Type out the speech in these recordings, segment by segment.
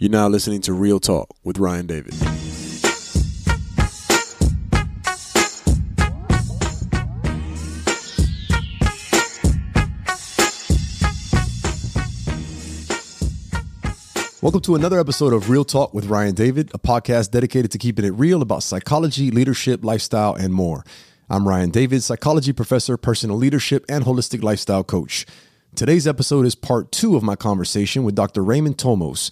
You're now listening to Real Talk with Ryan David. Welcome to another episode of Real Talk with Ryan David, a podcast dedicated to keeping it real about psychology, leadership, lifestyle, and more. I'm Ryan David, psychology professor, personal leadership, and holistic lifestyle coach. Today's episode is part two of my conversation with Dr. Raymond Tomos.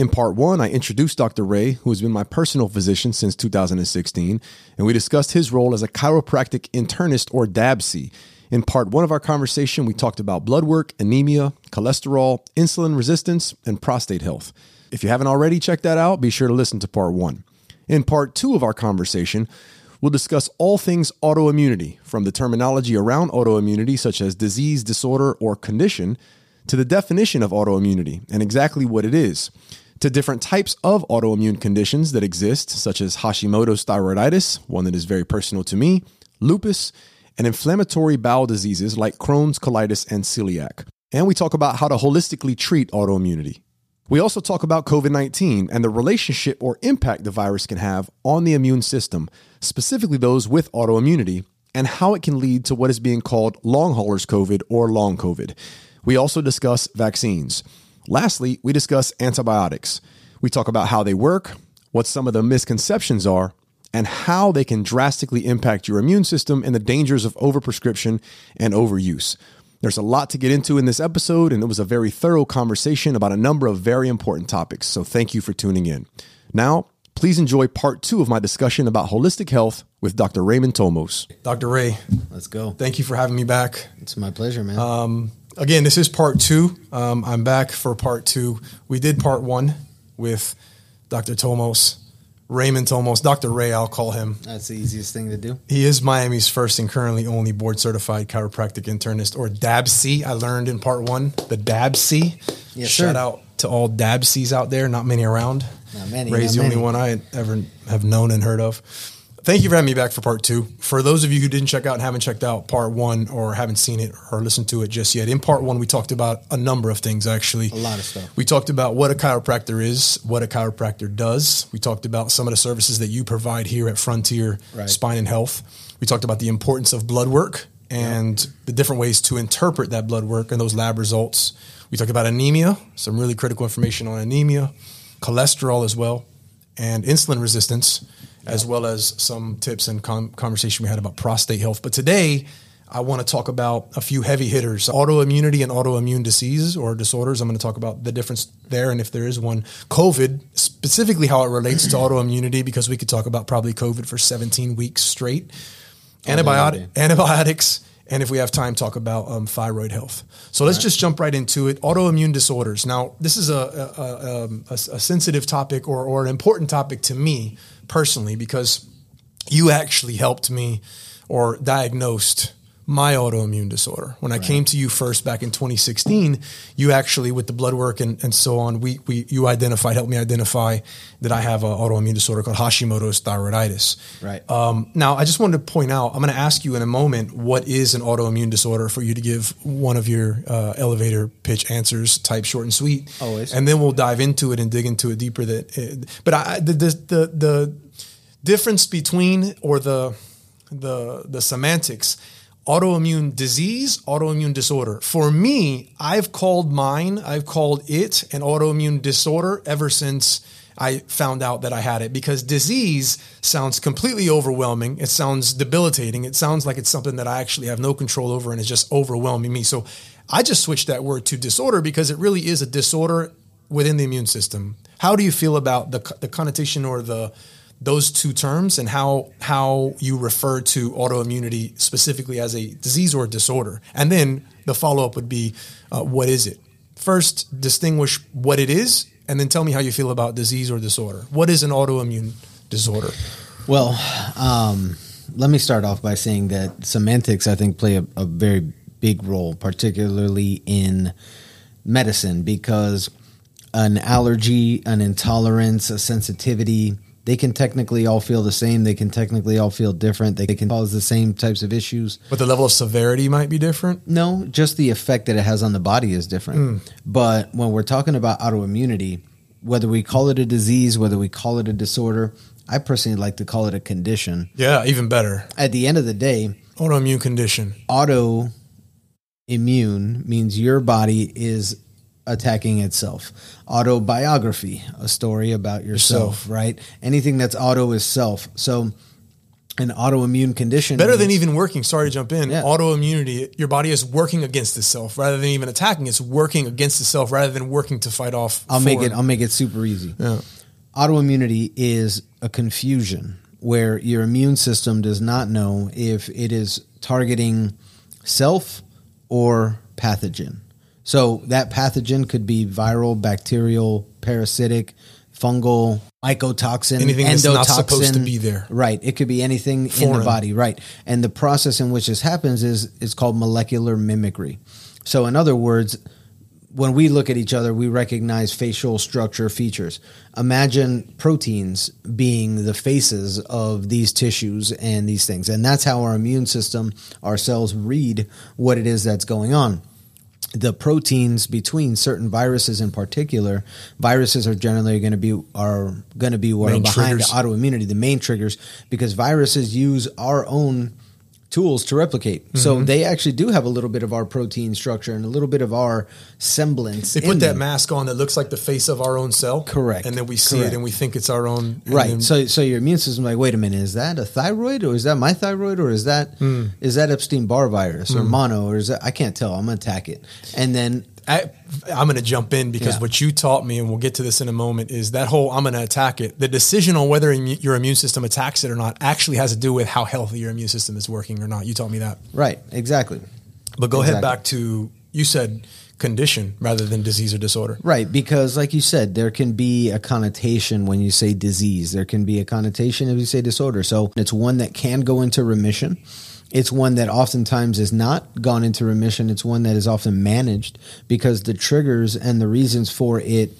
In part one, I introduced Dr. Ray, who has been my personal physician since 2016, and we discussed his role as a chiropractic internist or DABC. In part one of our conversation, we talked about blood work, anemia, cholesterol, insulin resistance, and prostate health. If you haven't already checked that out, be sure to listen to part one. In part two of our conversation, we'll discuss all things autoimmunity, from the terminology around autoimmunity, such as disease, disorder, or condition, to the definition of autoimmunity and exactly what it is, to different types of autoimmune conditions that exist, such as Hashimoto's thyroiditis, one that is very personal to me, lupus, and inflammatory bowel diseases like Crohn's, colitis, and celiac. And we talk about how to holistically treat autoimmunity. We also talk about COVID 19 and the relationship or impact the virus can have on the immune system, specifically those with autoimmunity, and how it can lead to what is being called long haulers COVID or long COVID. We also discuss vaccines. Lastly, we discuss antibiotics. We talk about how they work, what some of the misconceptions are, and how they can drastically impact your immune system and the dangers of overprescription and overuse. There's a lot to get into in this episode, and it was a very thorough conversation about a number of very important topics. So, thank you for tuning in. Now, please enjoy part two of my discussion about holistic health with Dr. Raymond Tomos. Dr. Ray, Let's go. thank you for having me back. It's my pleasure, man. Um, again, this is part two. Um, I'm back for part two. We did part one with Dr. Tomos, Raymond Tomos, Dr. Ray, I'll call him. That's the easiest thing to do. He is Miami's first and currently only board certified chiropractic internist or DABC. I learned in part one the DABC. Yes, Shout sir. out to all DABCs out there, not many around. Not many, Ray's not the only one I ever have known and heard of. Thank you for having me back for part two. For those of you who didn't check out and haven't checked out part one or haven't seen it or listened to it just yet, in part one, we talked about a number of things actually. A lot of stuff. We talked about what a chiropractor is, what a chiropractor does. We talked about some of the services that you provide here at Frontier Right. Spine and Health. We talked about the importance of blood work and the different ways to interpret that blood work and those lab results. We talked about anemia, some really critical information on anemia, cholesterol as well, and insulin resistance, as well as some tips and con- conversation we had about prostate health. But today, I want to talk about a few heavy hitters autoimmunity and autoimmune diseases or disorders. I'm going to talk about the difference there and if there is one. COVID, specifically how it relates to autoimmunity, because we could talk about probably COVID for 17 weeks straight. Antibiotic, antibiotics, and if we have time, talk about um, thyroid health. So let's just jump right into it. Autoimmune disorders. Now, this is a, a, a, um, a, a sensitive topic or, or an important topic to me personally because you actually helped me or diagnosed my autoimmune disorder. When I came to you first back in 2016, you actually, with the blood work and, and so on, we, we you identified, helped me identify that I have an autoimmune disorder called Hashimoto's thyroiditis. Right. Um, now, I just wanted to point out, I'm going to ask you in a moment what is an autoimmune disorder for you to give one of your uh, elevator pitch answers, type short and sweet. Always. And then we'll dive into it and dig into it deeper. That, uh, but I, the, the the the difference between or the the the semantics autoimmune disease autoimmune disorder. For me i've called mine i've called it an autoimmune disorder ever since i found out that i had it. Because disease sounds completely overwhelming. It sounds debilitating. It sounds like it's something that i actually have no control over and it's just overwhelming me. So i just switched that word to disorder because it really is a disorder within the immune system. How do you feel about the, the connotation or the those two terms and how how you refer to autoimmunity specifically as a disease or a disorder. And then the follow-up would be uh, what is it? First distinguish what it is and then tell me how you feel about disease or disorder. What is an autoimmune disorder? Well, um, let me start off by saying that semantics, I think, play a, a very big role, particularly in medicine, because an allergy, an intolerance, a sensitivity, they can technically all feel the same. They can technically all feel different. They can cause the same types of issues. but the level of severity might be different No, just the effect that it has on the body is different. Hmm. But when we're talking about autoimmunity, whether we call it a disease, whether we call it a disorder, I personally like to call it a condition. Yeah, even better. At the end of the day, Autoimmune condition. auto immune means your body is attacking itself. Autobiography, a story about yourself, Yourself. right? Anything that's auto is self. So an autoimmune condition Better than even working. Sorry to jump in. Yeah. Autoimmunity. Your body is working against itself rather than even attacking. It's working against itself rather than working to fight off. I'll make it. I'll make it super easy. Yeah. Autoimmunity is a confusion where your immune system does not know if it is targeting self or pathogen. So that pathogen could be viral, bacterial, parasitic, fungal, mycotoxin, Anything that's endotoxin. not supposed to be there. Right. It could be anything in the body. Right. And the process in which this happens is is called molecular mimicry. So in other words, when we look at each other, we recognize facial structure features. Imagine proteins being the faces of these tissues and these things. And that's how our immune system, our cells read what it is that's going on. The proteins between certain viruses in particular, viruses are generally going to be are going to be what are behind triggers. autoimmunity, the main triggers, because viruses use our own tools to replicate. Mm-hmm. So they actually do have a little bit of our protein structure and a little bit of our semblance. They put that them. mask on that looks like the face of our own cell. Correct. And then we see Correct. it and we think it's our own. Right. then- So so your immune system like, wait a minute, is that a thyroid or is that my thyroid or is that Hmm. is that Epstein Barr virus or mono or is that I can't tell. I'm gonna attack it. And then I, I'm going to jump in because Yeah. what you taught me, and we'll get to this in a moment, is that whole I'm going to attack it. The decision on whether your immune system attacks it or not actually has to do with how healthy your immune system is working or not. You taught me that. right, exactly. But go ahead back to you said condition rather than disease or disorder. Right, because like you said, there can be a connotation when you say disease. There can be a connotation if you say disorder. So it's one that can go into remission. It's one that oftentimes is not gone into remission. It's one that is often managed because the triggers and the reasons for it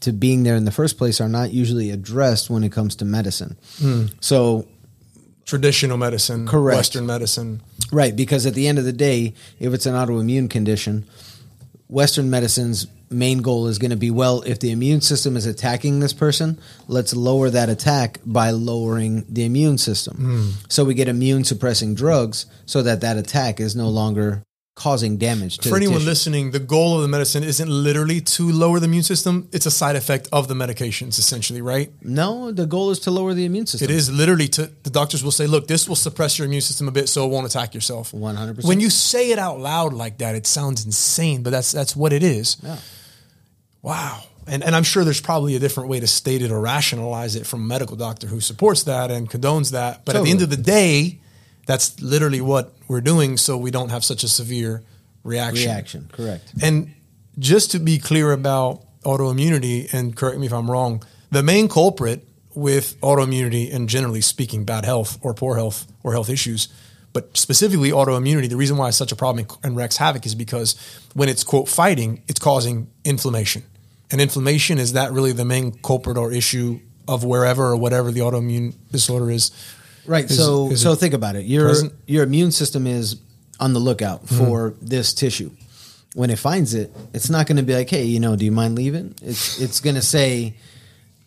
to being there in the first place are not usually addressed when it comes to medicine. Hmm. So Traditional medicine, Correct. Western medicine. Right, because at the end of the day, if it's an autoimmune condition, Western medicine's main goal is going to be well, if the immune system is attacking this person, let's lower that attack by lowering the immune system. Hmm. So we get immune suppressing drugs so that that attack is no longer causing damage to For anyone tissue. listening, the goal of the medicine isn't literally to lower the immune system. It's a side effect of the medications, essentially, right? No, the goal is to lower the immune system. It is literally to the doctors will say, look, this will suppress your immune system a bit so it won't attack yourself. 100%. When you say it out loud like that, it sounds insane, but that's that's what it is. Yeah. Wow. And and I'm sure there's probably a different way to state it or rationalize it from a medical doctor who supports that and condones that. But at the end of the day, that's literally what we're doing so we don't have such a severe reaction. Reaction, correct. And just to be clear about autoimmunity, and correct me if I'm wrong, the main culprit with autoimmunity and generally speaking, bad health or poor health or health issues, but specifically autoimmunity, the reason why it's such a problem and wreaks havoc is because when it's quote fighting, it's causing inflammation. And inflammation is that really the main culprit or issue of wherever or whatever the autoimmune disorder is. Right. Is- so is so think about it. Your present? your immune system is on the lookout Mm-hmm. for this tissue. When it finds it, it's not going to be like, "Hey, you know, do you mind leaving?" It's it's going to say,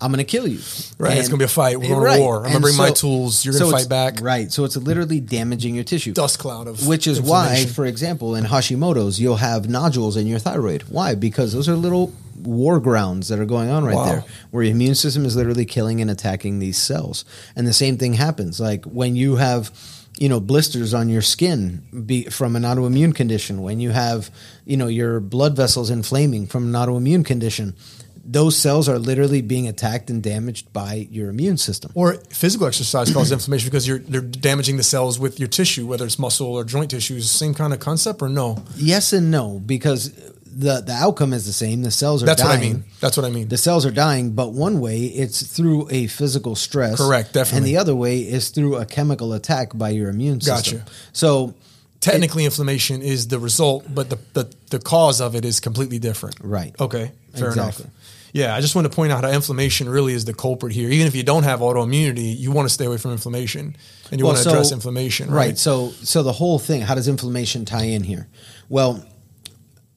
"I'm going to kill you." Right, it's gonna be a fight. We're going to war. I'm gonna And bring my tools. You're gonna so fight back. Right. So it's literally damaging your tissue. Dust cloud of Which is why, for example, in Hashimoto's, you'll have nodules in your thyroid. Why? Because those are little war grounds that are going on right Wow. there, where your immune system is literally killing and attacking these cells. And the same thing happens, like when you have, you know, blisters on your skin be, from an autoimmune condition, when you have, you know, your blood vessels inflaming from an autoimmune condition. Those cells are literally being attacked and damaged by your immune system. Or physical exercise causes inflammation because you're they're damaging the cells with your tissue, whether it's muscle or joint tissues. Same kind of concept, or no? Yes and no, because the the outcome is the same. The cells are That's dying. what I mean. That's what I mean. The cells are dying, but one way it's through a physical stress. Correct, definitely. And the other way is through a chemical attack by your immune system. Gotcha. So Technically, inflammation is the result, but the, the the cause of it is completely different. Right. Okay. Fair Exactly. enough. Yeah, I just want to point out how inflammation really is the culprit here. Even if you don't have autoimmunity, you want to stay away from inflammation and you Well, want to so- address inflammation. Right. Right. So so the whole thing, how does inflammation tie in here? Well,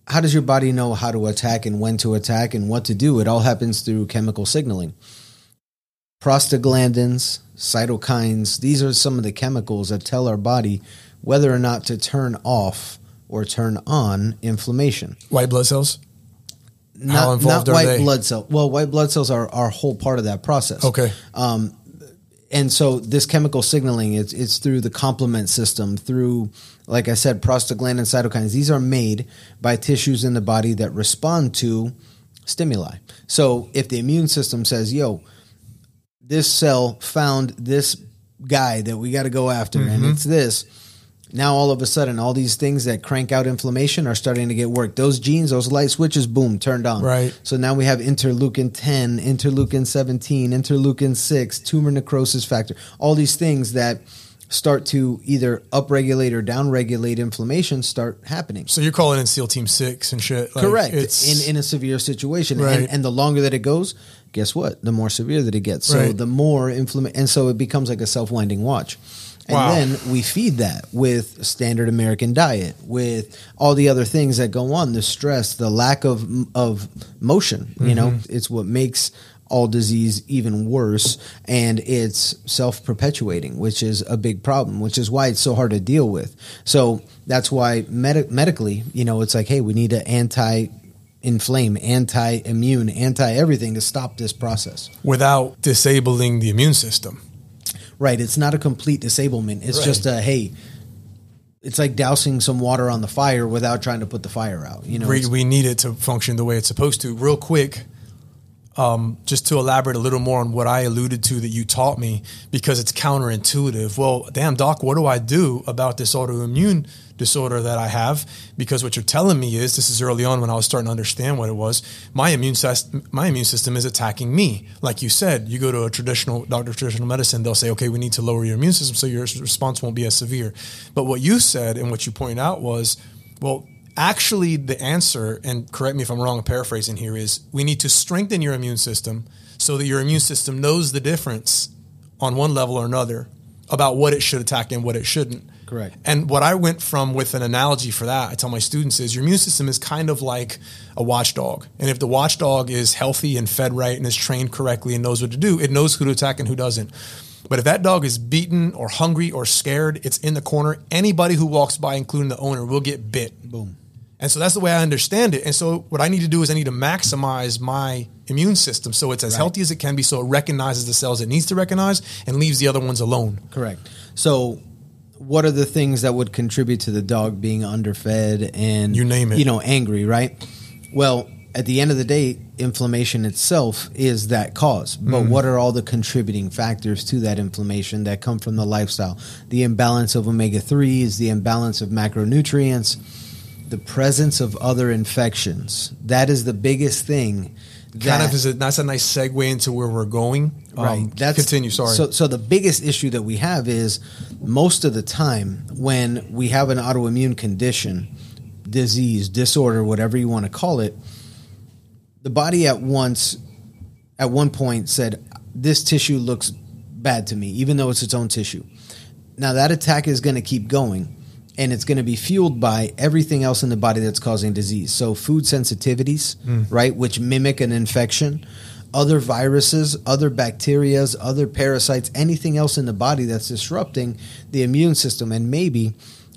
how does your body know how to attack and when to attack and what to do? It all happens through chemical signaling. Prostaglandins, cytokines, these are some of the chemicals that tell our body whether or not to turn off or turn on inflammation. White blood cells. Not, not white they? blood cell. Well, white blood cells are, are a whole part of that process. Okay. Um, and so this chemical signaling it's it's through the complement system through like i said prostaglandin cytokines these are made by tissues in the body that respond to stimuli so if the immune system says yo this cell found this guy that we got to go after Mm-hmm. and it's this now all of a sudden all these things that crank out inflammation are starting to get worked those genes those light switches boom turned on Right. so now we have interleukin 10 interleukin 17 interleukin 6 tumor necrosis factor all these things that start to either upregulate or downregulate inflammation start happening So you're calling in SEAL Team Six and shit. Like, correct It's in, in a severe situation Right. and, and the longer that it goes guess what the more severe that it gets so Right. the more inflammation and so it becomes like a self-winding watch and Wow. then we feed that with standard american diet with all the other things that go on the stress the lack of of motion you know Mm-hmm. it's what makes all disease even worse and it's self-perpetuating which is a big problem which is why it's so hard to deal with so that's why medi- medically you know it's like hey we need to anti inflame anti-immune anti-everything to stop this process without disabling the immune system. Right it's not a complete disablement it's Right. just a hey it's like dousing some water on the fire without trying to put the fire out you know we, we need it to function the way it's supposed to. Real quick, um, just to elaborate a little more on what I alluded to that you taught me, because it's counterintuitive. Well, damn, doc, what do I do about this autoimmune disorder that I have? Because what you're telling me is this is early on when I was starting to understand what it was. My immune system, my immune system is attacking me. Like you said, you go to a traditional doctor of traditional medicine, they'll say, okay, we need to lower your immune system so your response won't be as severe. But what you said and what you pointed out was, well, actually the answer and correct me if i'm wrong paraphrasing here is we need to strengthen your immune system so that your immune system knows the difference on one level or another about what it should attack and what it shouldn't Correct. and what i went from with an analogy for that i tell my students is your immune system is kind of like a watchdog and if the watchdog is healthy and fed right and is trained correctly and knows what to do it knows who to attack and who doesn't but if that dog is beaten or hungry or scared, it's in the corner. Anybody who walks by, including the owner, will get bit. Boom. And so that's the way I understand it. And so what I need to do is I need to maximize my immune system so it's as healthy as it can be, so it recognizes the cells it needs to recognize and leaves the other ones alone. Correct. So, what are the things that would contribute to the dog being underfed and You name it. You know, angry, right? Well, at the end of the day, inflammation itself is that cause. But Mm-hmm. what are all the contributing factors to that inflammation that come from the lifestyle? The imbalance of omega threes, the imbalance of macronutrients, the presence of other infections. That is the biggest thing. Kind of is a, that's a nice segue into where we're going. Um, Right. That's continue. Sorry. So, so the biggest issue that we have is most of the time when we have an autoimmune condition, disease, disorder, whatever you want to call it, the body at once, at one point said, "This tissue looks bad to me, even though it's its own tissue." Now that attack is going to keep going, and it's going to be fueled by everything else in the body that's causing disease. So food sensitivities, hmm. right, which mimic an infection, other viruses, other bacterias, other parasites, anything else in the body that's disrupting the immune system and maybe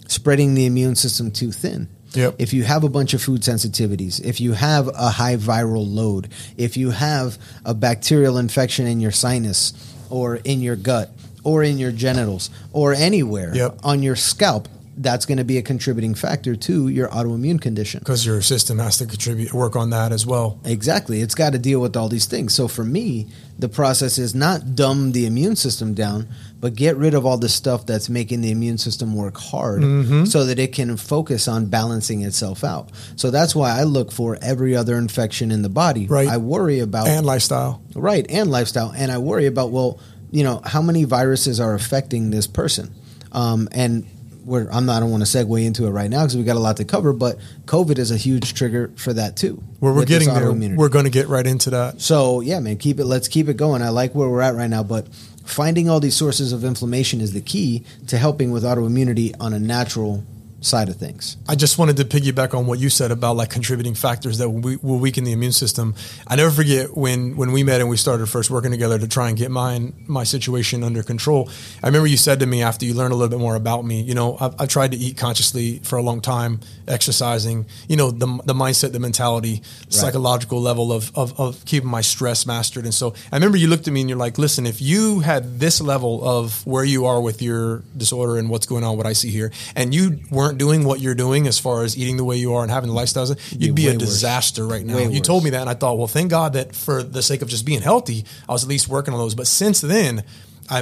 spreading the immune system too thin. Yep. If you have a bunch of food sensitivities, if you have a high viral load, if you have a bacterial infection in your sinus or in your gut or in your genitals or anywhere Yep. on your scalp, that's going to be a contributing factor to your autoimmune condition. because your system has to contribute, work on that as well. Exactly. It's got to deal with all these things. So for me, the process is not dumb the immune system down, but get rid of all the stuff that's making the immune system work hard Mm-hmm. so that it can focus on balancing itself out. So that's why I look for every other infection in the body. Right. I worry about And lifestyle. Right, and lifestyle. And I worry about, well, you know, how many viruses are affecting this person? Um, and we're, I'm not, I don't want to segue into it right now because we got a lot to cover, but COVID is a huge trigger for that too. Where we're getting there, we're going to get right into that. So yeah, man, keep it. Let's keep it going. I like where we're at right now, but finding all these sources of inflammation is the key to helping with autoimmunity on a natural side of things. I just wanted to piggyback on what you said about like contributing factors that we, will weaken the immune system. I never forget when when we met and we started first working together to try and get my my situation under control. I remember you said to me after you learned a little bit more about me, you know, I've, I've tried to eat consciously for a long time, exercising, you know, the the mindset, the mentality, right. psychological level of, of of keeping my stress mastered. And so I remember you looked at me and you're like, listen, if you had this level of where you are with your disorder and what's going on, what I see here, and you weren't doing what you're doing as far as eating the way you are and having the lifestyles, you'd be, be a disaster worse. right now. Way you worse. told me that, and I thought, well, thank God that for the sake of just being healthy, I was at least working on those. But since then,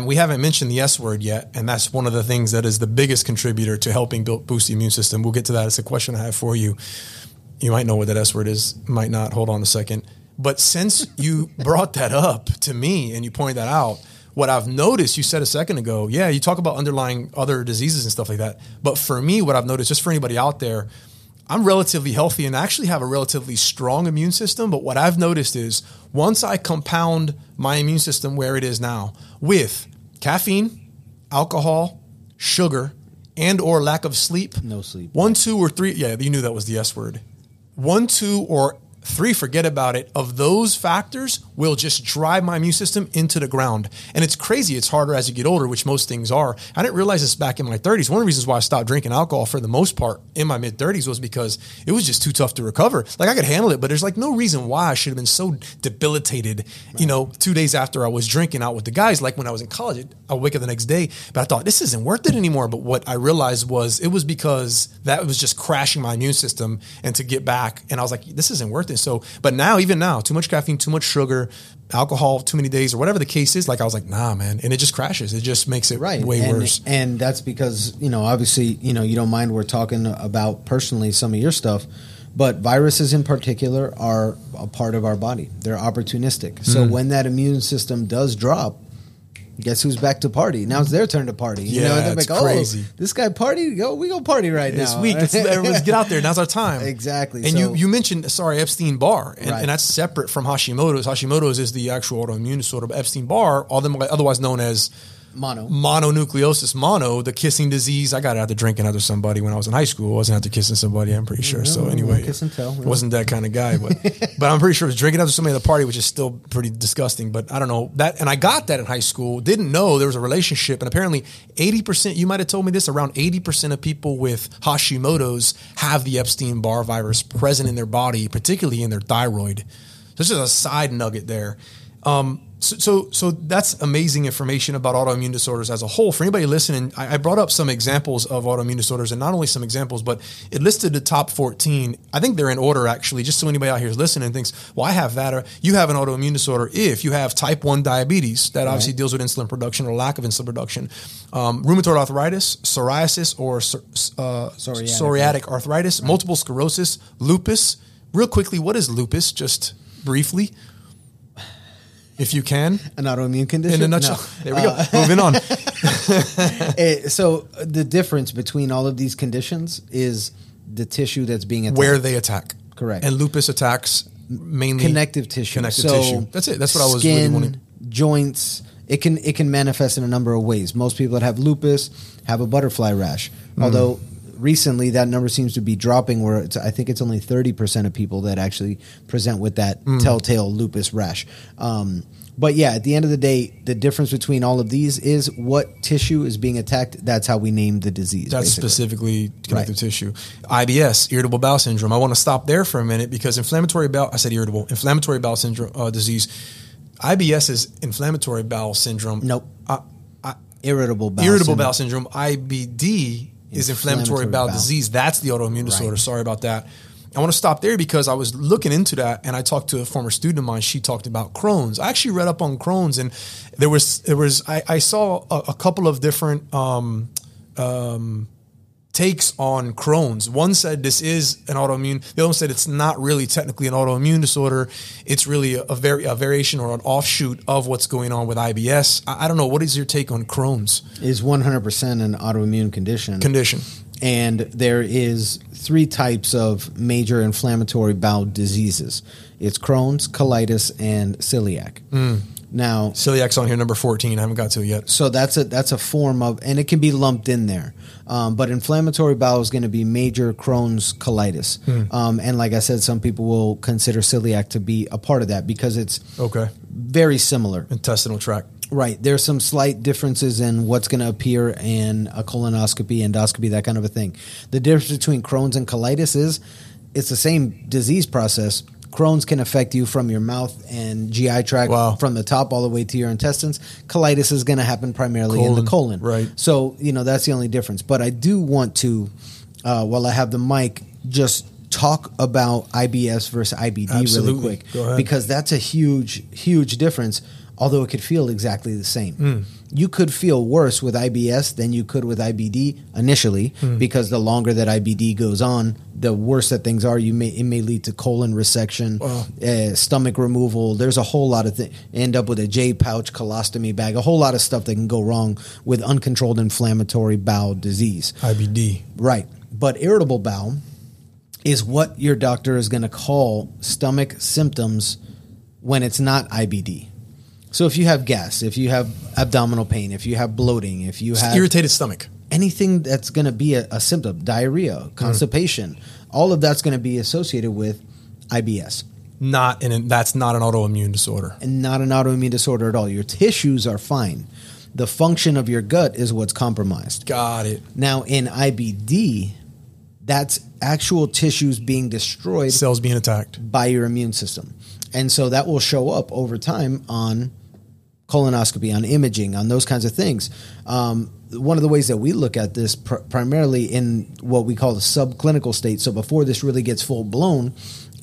we haven't mentioned the S word yet, and that's one of the things that is the biggest contributor to helping build, boost the immune system. We'll get to that. It's a question I have for you. You might know what that S word is, might not. Hold on a second. But since you brought that up to me and you pointed that out, what I've noticed, you said a second ago, yeah, you talk about underlying other diseases and stuff like that. But for me, what I've noticed, just for anybody out there, I'm relatively healthy and actually have a relatively strong immune system. But what I've noticed is once I compound my immune system where it is now with caffeine, alcohol, sugar, and or lack of sleep. No sleep. One, two, or three. Yeah, you knew that was the S word. One, two, or Three, forget about it. Of those factors, will just drive my immune system into the ground. And it's crazy. It's harder as you get older, which most things are. I didn't realize this back in my 30s. One of the reasons why I stopped drinking alcohol for the most part in my mid 30s was because it was just too tough to recover. Like I could handle it, but there's like no reason why I should have been so debilitated, you know, two days after I was drinking out with the guys. Like when I was in college, I would wake up the next day, but I thought this isn't worth it anymore. But what I realized was it was because that was just crashing my immune system and to get back. And I was like, this isn't worth it. So, but now, even now, too much caffeine, too much sugar, alcohol too many days or whatever the case is like i was like nah man. And it just crashes. It just makes it right. way and, worse. and that's because you know obviously you know you don't mind we're talking about personally some of your stuff but viruses in particular are a part of our body. They're opportunistic. So mm. when that immune system does drop guess who's back to party? Now it's their turn to party. You yeah, know, they're like, oh, crazy. this guy party, go, we go party right this now. week. everyone's get out there. Now's our time. Exactly. And so, you, you mentioned, sorry, Epstein Barr, and, right. and, that's separate from Hashimoto's. Hashimoto's is the actual autoimmune disorder, but Epstein Barr, otherwise known as mono. Mononucleosis. Mono the kissing disease. I got out to drinking after somebody when i was in high school. I wasn't after kissing somebody i'm pretty sure. So anyway kiss and tell wasn't that kind of guy but but i'm pretty sure it was drinking after somebody at the party which is still pretty disgusting but i don't know. That and i got that in high school didn't know there was a relationship and apparently 80% you might have told me this around 80% of people with hashimoto's have the epstein-barr virus present in their body particularly in their thyroid. So this is a side nugget there. Um, so, so, so, that's amazing information about autoimmune disorders as a whole. For anybody listening, I, I, brought up some examples of autoimmune disorders, and not only some examples, but it listed the top 14. I think they're in order, actually, just so anybody out here is listening and thinks, well, I have that, or you have an autoimmune disorder. If you have type 1 diabetes, that obviously deals with insulin production or lack of insulin production, um, rheumatoid arthritis, psoriasis or uh, psoriatic. psoriatic arthritis, right. multiple sclerosis, lupus. Real quickly, what is lupus, just briefly? If you can. An autoimmune condition. In a nutshell. No. There we go. Uh, Moving on. Eh, so the difference between all of these conditions is the tissue that's being attacked. Where they attack. Correct. And lupus attacks mainly connective tissue. Connective so tissue. That's it. That's what I was skin, really wanting. Joints. It can it can manifest in a number of ways. Most people that have lupus have a butterfly rash. Mm. Although recently that number seems to be dropping where it's, I think it's only 30% of people that actually present with that mm. telltale lupus rash. Um, but yeah, at the end of the day, the difference between all of these is what tissue is being attacked. That's how we name the disease. That's basically. specifically connective right. tissue. IBS, irritable bowel syndrome. I want to stop there for a minute because inflammatory bowel, I said irritable, inflammatory bowel syndrome uh, disease. IBS is inflammatory bowel syndrome. Nope. Uh, irritable bowel irritable syndrome. bowel syndrome. IBD is inflammatory, bowel, bowel, disease. That's the autoimmune disorder. Right. Sorry about that. I want to stop there because I was looking into that and I talked to a former student of mine. She talked about Crohn's. I actually read up on Crohn's and there was there was I, I saw a, a, couple of different um, um, takes on Crohn's. One said this is an autoimmune. The other one said it's not really technically an autoimmune disorder. It's really a, a, vari- a variation or an offshoot of what's going on with IBS. I, I don't know. What is your take on Crohn's? Is 100% an autoimmune condition. Condition. And there is three types of major inflammatory bowel diseases. It's Crohn's, colitis, and celiac. Mm. Now, Celiac's on here, number 14. I haven't got to it yet. so that's a that's a form of, and it can be lumped in there. Um, but inflammatory bowel is going to be major Crohn's colitis, um, and like I said, some people will consider celiac to be a part of that because it's Okay. very similar. Intestinal tract. Right. There's some slight differences in what's going to appear in a colonoscopy, endoscopy, that kind of a thing. The difference between Crohn's and colitis is it's the same disease process. Crohn's can affect you from your mouth and GI tract Wow. from the top all the way to your intestines. Colitis is going to happen primarily in the Colon, colon. right. So, you know, that's the only difference. But I do want to, uh, while I have the mic, just talk about IBS versus IBD Absolutely. really quick. Go ahead. Because that's a huge, huge difference, although it could feel exactly the same. Hmm. You could feel worse with IBS than you could with IBD initially, Hmm. because the longer that IBD goes on, the worse that things are. You may it may lead to colon resection, uh, stomach removal. There's a whole lot of things. End up with a J pouch, colostomy bag, a whole lot of stuff that can go wrong with uncontrolled inflammatory bowel disease. IBD. Right. But irritable bowel is what your doctor is going to call stomach symptoms when it's not IBD. So if you have gas, if you have abdominal pain, if you have bloating, if you have Irritated stomach. anything that's going to be a, a symptom, diarrhea, mm. constipation, all of that's going to be associated with IBS Not and that's not an autoimmune disorder. and not an autoimmune disorder at all. Your tissues are fine. The function of your gut is what's compromised. Got it. Now, in IBD, that's actual tissues being destroyed Cells being attacked. by your immune system. And so that will show up over time on colonoscopy, on imaging, on those kinds of things. Um, one of the ways that we look at this pr- primarily in what we call the subclinical state, so before this really gets full blown,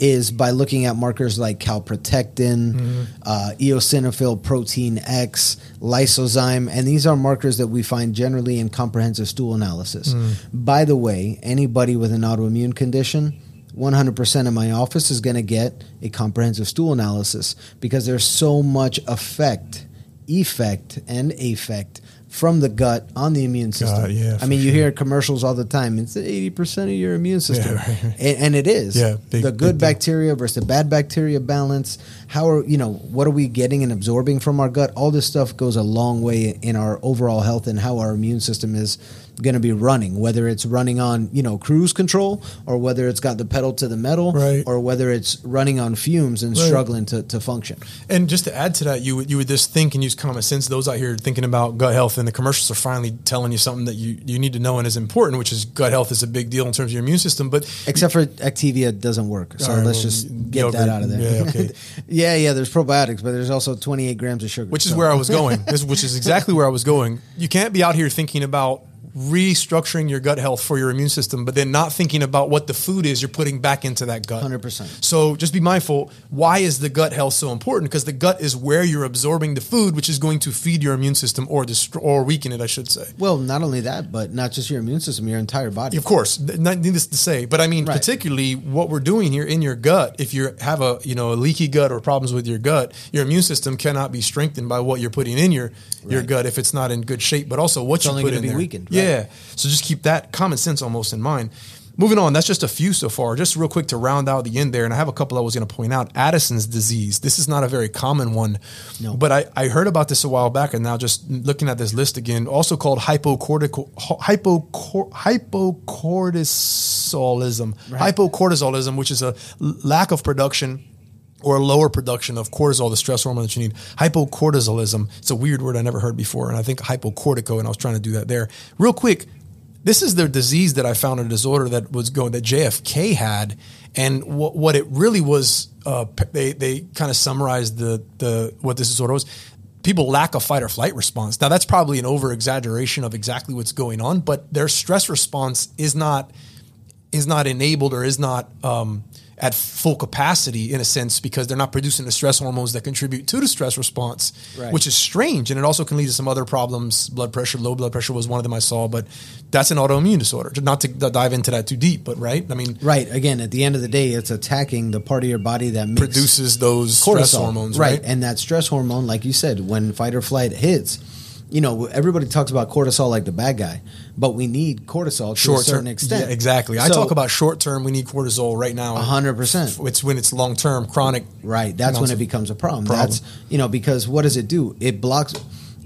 is by looking at markers like calprotectin, uh, eosinophil protein X, lysozyme, and these are markers that we find generally in comprehensive stool analysis. By the way, anybody with an autoimmune condition, 100% of my office is going to get a comprehensive stool analysis because there's so much effect, effect, and affect from the gut on the immune system. God, yeah, I mean, you sure. hear commercials all the time. It's 80% of your immune system. right. and, and it is. Yeah, big- the good deal. bacteria versus the bad bacteria balance. How are, you know, what are we getting and absorbing from our gut? All this stuff goes a long way in our overall health and how our immune system is going to be running, whether it's running on, you know, cruise control or whether it's got the pedal to the metal Right. or whether it's running on fumes and Right. struggling to, to function. And just to add to that, you would you would just think and use common sense. Those out here thinking about gut health, and the commercials are finally telling you something that you, you need to know and is important, which is gut health is a big deal in terms of your immune system. But Except for Activia doesn't work. So right, let's well, just get yogurt, that out of there. yeah, okay. yeah, yeah, there's probiotics, but there's also 28 grams of sugar. which is So- where I was going. This, which is exactly where I was going. You can't be out here thinking about restructuring your gut health for your immune system, but then not thinking about what the food is you're putting back into that gut. 100%. So just be mindful. Why is the gut health so important? Because the gut is where you're absorbing the food, which is going to feed your immune system or destroy or weaken it, I should say. Well, not only that, but not just your immune system, your entire body. Of course, not needless to say, but I mean, Right. particularly what we're doing here in your gut. If you have a you know a leaky gut or problems with your gut, your immune system cannot be strengthened by what you're putting in your your gut if it's not in good shape. But also what It's you put in be there. weakened, right. Yeah, so just keep that common sense almost in mind. Moving on, that's just a few so far. Just real quick to round out the end there, and I have a couple I was going to point out. Addison's disease. This is not a very common one, No. but I, I heard about this a while back, and now just looking at this list again, also called hypocortical hypocor, hypocortisolism, hypocortisolism, which is a lack of production or lower production of cortisol, the stress hormone that you need. Hypocortisolism. It's a weird word I never heard before, and I think hypocortico, and I was trying to do that there. Real quick, this is the disease that I found a disorder that was going that JFK had, and what what it really was, uh, they, they kind of summarized the the what this disorder was. People lack a fight or flight response. Now that's probably an over exaggeration of exactly what's going on, but their stress response is not is not enabled or is not um, at full capacity in a sense because they're not producing the stress hormones that contribute to the stress response, Right. which is strange. And it also can lead to some other problems. Blood pressure, low blood pressure was one of them I saw, but that's an autoimmune disorder. Not to dive into that too deep, but right? I mean, Right. Again, at the end of the day, it's attacking the part of your body that makes produces those stress hormones, right? And that stress hormone, like you said, when fight or flight hits, you know, everybody talks about cortisol like the bad guy, but we need cortisol to Short a certain term, extent. Yeah, exactly. I talk about short term. We need cortisol right now. hundred percent. It's when it's long term, chronic. Right. That's when it becomes a problem. problem. That's you know because what does it do? It blocks.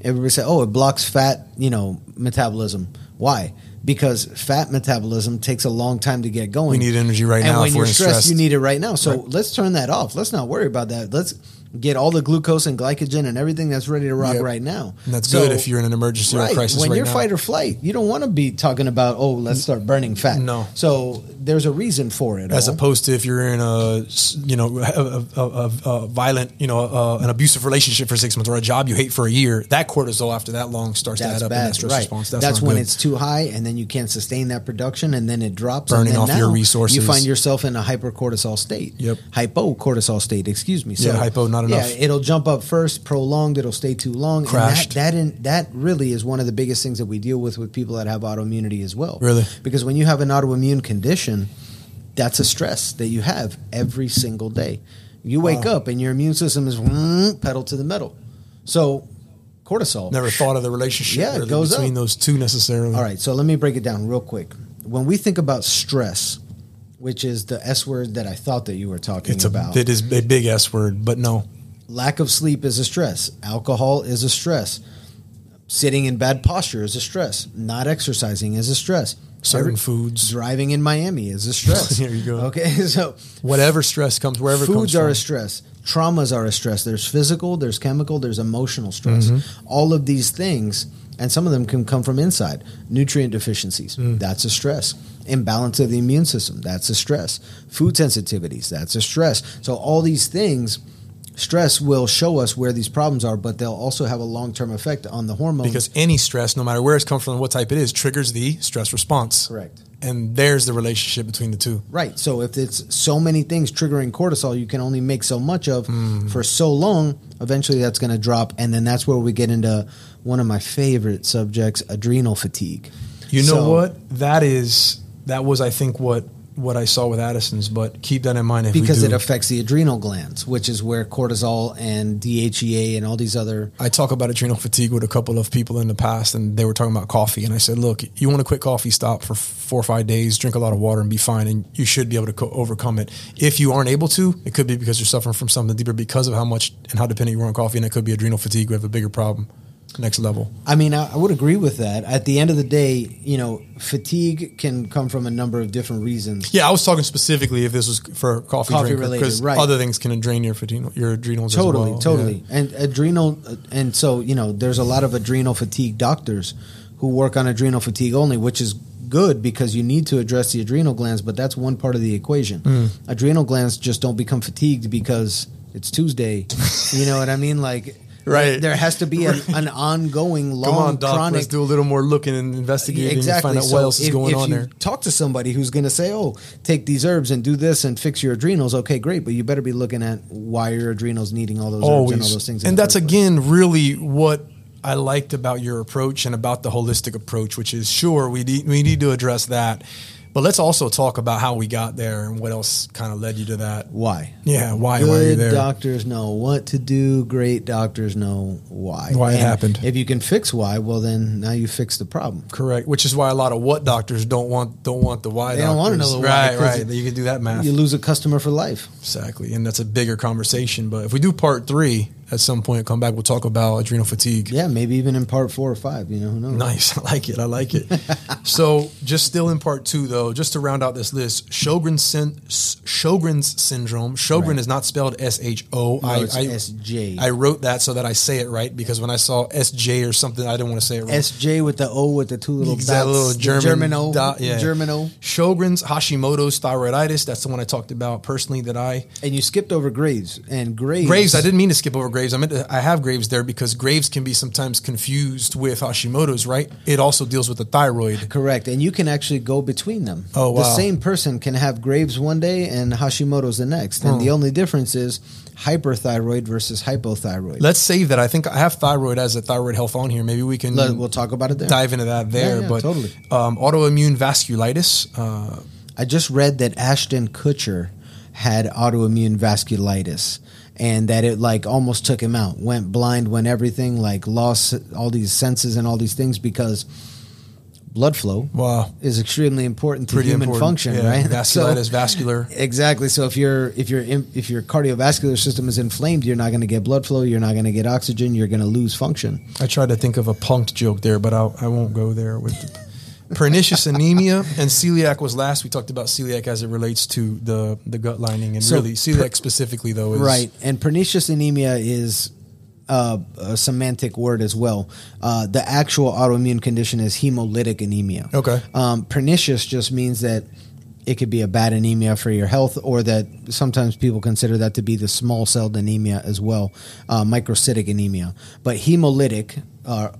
Everybody say, oh, it blocks fat. You know, metabolism. Why? Because fat metabolism takes a long time to get going. We need energy right and now when if you're stressed, stressed. you need it right now. So Right. let's turn that off. Let's not worry about that. Let's get all the glucose and glycogen and everything that's ready to rock Yep. right now. And that's So- good if you're in an emergency or Right. crisis when right you're now. fight or flight, you don't want to be talking about oh, let's start burning fat. No. So there's a reason for it. as all. opposed to if you're in a you know a, a, a, a violent you know uh, an abusive relationship for six months or a job you hate for a year that cortisol after that long starts to That's add up bad, in that stress right? response That's, that's, when good. it's too high, and then you can't sustain that production, and then it drops. Burning and then off your resources. You find yourself in a hypercortisol state. Yep. Hypocortisol state. Excuse me. Yeah, hypo, not enough. Yeah, it'll jump up first, prolonged. It'll stay too long. and Crashed. that that, in, that really is one of the biggest things that we deal with with people that have autoimmunity as well. Really? because when you have an autoimmune condition, that's a stress that you have every single day. You wake Wow. up and your immune system is pedal to the metal. So, cortisol. never thought of the relationship Yeah, really goes between up. those two necessarily All right, so let me break it down real quick. When we think about stress, which is the S word that I thought that you were talking it's a about, it is a big s word but no lack of sleep is a stress. Alcohol is a stress. Sitting in bad posture is a stress. Not exercising is a stress. Certain Every- foods. Driving in Miami is a stress. There you go. Okay, so whatever stress comes wherever it comes foods are from. a stress traumas are a stress there's physical there's chemical there's emotional stress Mm-hmm. all of these things and some of them can come from inside nutrient deficiencies Mm. that's a stress imbalance of the immune system that's a stress food sensitivities that's a stress so all these things stress will show us where these problems are but they'll also have a long-term effect on the hormones because any stress no matter where it's come from and what type it is triggers the stress response correct and there's the relationship between the two Right. So if it's so many things triggering cortisol, you can only make so much of Mm. for so long. Eventually, that's going to drop, and then that's where we get into one of my favorite subjects: adrenal fatigue. You know So- what? That is that was I think what what I saw with Addison's, but keep that in mind if Because it affects the adrenal glands, which is where cortisol and DHEA and all these other I talk about adrenal fatigue with a couple of people in the past, and they were talking about coffee. And I said, "Look, you want to quit coffee? Stop for four or five days, drink a lot of water, and be fine. And you should be able to co- overcome it. If you aren't able to, it could be because you're suffering from something deeper because of how much and how dependent you are on coffee, and it could be adrenal fatigue. We have a bigger problem, next level. I mean, I, I would agree with that. At the end of the day, you know, fatigue can come from a number of different reasons. Yeah, I was talking specifically if this was for coffee, Coffee drinker, related, because right. other things can drain your adrenal, your adrenals. as totally well. totally Yeah. and adrenal and so you know there's a lot of adrenal fatigue doctors who work on adrenal fatigue only which is good because you need to address the adrenal glands but that's one part of the equation Hmm. adrenal glands just don't become fatigued because it's tuesday you know what i mean like Right. there has to be an, an ongoing long Come on, doc. chronic Let's do a little more looking and investigating exactly. and find out So what else is going if on there. Talk to somebody who's going to say, "Oh, take these herbs and do this and fix your adrenals." Okay, great, but you better be looking at why your adrenals needing all those herbs and all those things. and that's first place. again really what i liked about your approach and about the holistic approach which is sure we need, we need to address that but let's also talk about how we got there and what else kind of led you to that why. yeah why why are you there doctors know what to do. Great doctors know why. Why it happened. If you can fix why, well, then now you fix the problem. correct which is why a lot of what doctors don't want don't want the why They don't want to know the why, right right you can do that math You lose a customer for life. exactly and that's a bigger conversation but if we do part three at some point come back we'll talk about adrenal fatigue Yeah, maybe even in part four or five. You know, who knows? Nice. I like it. I like it. so, just still in part two, though, just to round out this list, Sjogren's, syn- Sjogren's syndrome. Sjogren Right. is not spelled S H O. I it's I- wrote that so that I say it right because when I saw S J or something, I didn't want to say it wrong. SJ with the O with the two little dots. little the German, German O. dot, yeah. German O. Sjogren's, Hashimoto's thyroiditis. That's the one I talked about personally. That I And you skipped over Graves. And Graves. Graves. I didn't mean to skip over Graves. I meant to, I have Graves there because Graves can be sometimes confused with Hashimoto's. Right. It also deals with the thyroid. Correct. And you can actually go between them. Oh, wow. The same person can have Graves one day and Hashimoto's the next. And Hmm. the only difference is hyperthyroid versus hypothyroid. Let's save that. I think I have thyroid as a thyroid health on here. Maybe we can Let- we'll talk about it there. dive into that there. Yeah, yeah, but totally. um, autoimmune vasculitis. Uh, I just read that Ashton Kutcher had autoimmune vasculitis. And that it like almost took him out. Went blind, went everything, like lost all these senses and all these things because blood flow Wow. is extremely important to Pretty human important. function, Yeah, right? Vasculitis, vascular. Exactly. So if your if your if your cardiovascular system is inflamed, you're not going to get blood flow. You're not going to get oxygen. You're going to lose function. I tried to think of a punked joke there, but I'll, I won't go there with the pernicious anemia and celiac was last. We talked about celiac as it relates to the the gut lining and So really celiac specifically though is Right. And pernicious anemia is uh, a semantic word as well. Uh, the actual autoimmune condition is hemolytic anemia. Okay. Um, pernicious just means that it could be a bad anemia for your health, or that sometimes people consider that to be the small celled anemia as well, uh, microcytic anemia. But hemolytic, uh,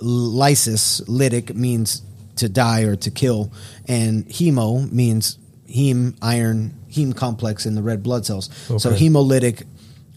lysis, lytic means to die or to kill, and hemo means heme, iron, heme complex in the red blood cells. So hemolytic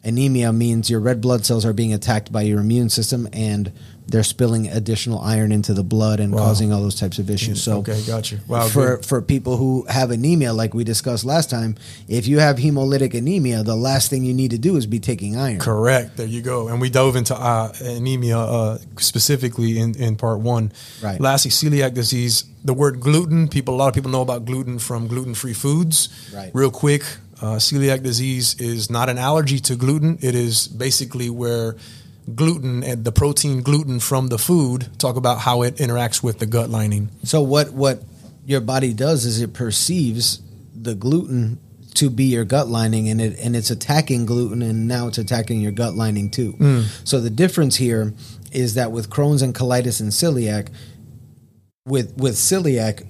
anemia means your red blood cells are being attacked by your immune system and they're spilling additional iron into the blood and Wow. causing all those types of issues. So Okay, got you. Wow, for good. for people who have anemia, like we discussed last time, if you have hemolytic anemia, the last thing you need to do is be taking iron. Correct. There you go. And we dove into uh, anemia uh, specifically in, in part one. Right. Lastly, celiac disease. The word gluten. People. A lot of people know about gluten from gluten-free foods. Right. Real quick, uh, celiac disease is not an allergy to gluten. It is basically where gluten and the protein gluten from the food talk about how it interacts with the gut lining. So what what your body does is it perceives the gluten to be your gut lining and it and it's attacking gluten and now it's attacking your gut lining too. Mm. So the difference here is that with Crohn's and colitis and celiac with with celiac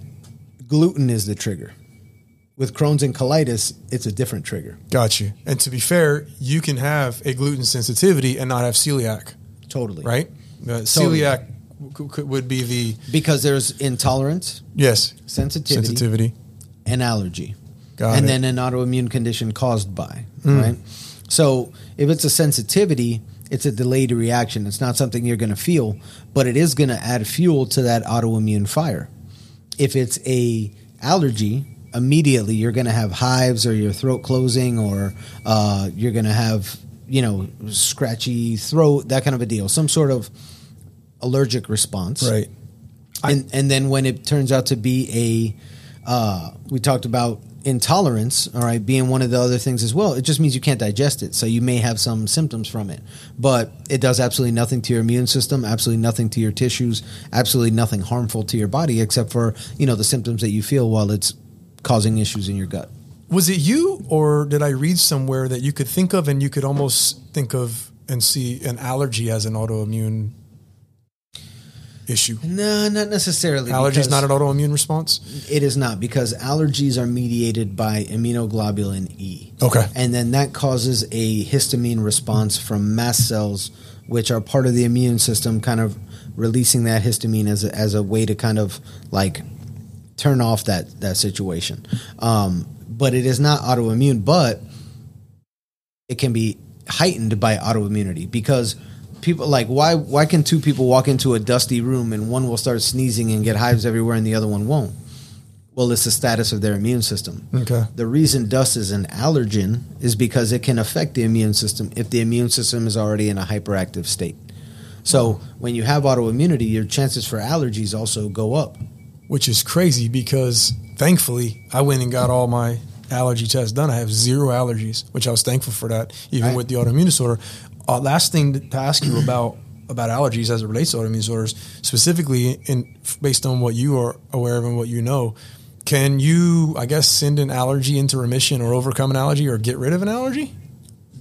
gluten is the trigger. With Crohn's and colitis it's a different trigger. Got you. And to be fair, you can have a gluten sensitivity and not have celiac, Totally. right? Uh, Totally. Celiac c- would be the Because there's intolerance, yes sensitivity, sensitivity. and allergy. Got and it. then an autoimmune condition caused by, right? So if it's a sensitivity, it's a delayed reaction. It's not something you're going to feel, but it is going to add fuel to that autoimmune fire. If it's a allergy, immediately you're going to have hives or your throat closing or uh, you're going to have, you know, scratchy throat, that kind of a deal. Some sort of allergic response Right. and and then when it turns out to be a uh, we talked about intolerance all right being one of the other things as well it just means you can't digest it so you may have some symptoms from it but it does absolutely nothing to your immune system absolutely nothing to your tissues absolutely nothing harmful to your body except for you know the symptoms that you feel while it's causing issues in your gut Was it you, or did I read somewhere that you could think of and you could almost think of and see an allergy as an autoimmune issue? no not necessarily Allergy is not an autoimmune response. It is not because allergies are mediated by immunoglobulin E. Okay. And then that causes a histamine response from mast cells, which are part of the immune system, kind of releasing that histamine as a, as a way to kind of like turn off that, that situation. Um, but it is not autoimmune, but it can be heightened by autoimmunity because people like why why can two people walk into a dusty room and one will start sneezing and get hives everywhere and the other one won't well it's the status of their immune system Okay. the reason dust is an allergen is because it can affect the immune system if the immune system is already in a hyperactive state so when you have autoimmunity your chances for allergies also go up Which is crazy because thankfully I went and got all my allergy tests done. I have zero allergies, which I was thankful for that, even Right. with the autoimmune disorder. Uh, last thing to ask you about about allergies as it relates to autoimmune disorders, specifically in based on what you are aware of and what you know. Can you, I guess, send an allergy into remission or overcome an allergy or get rid of an allergy?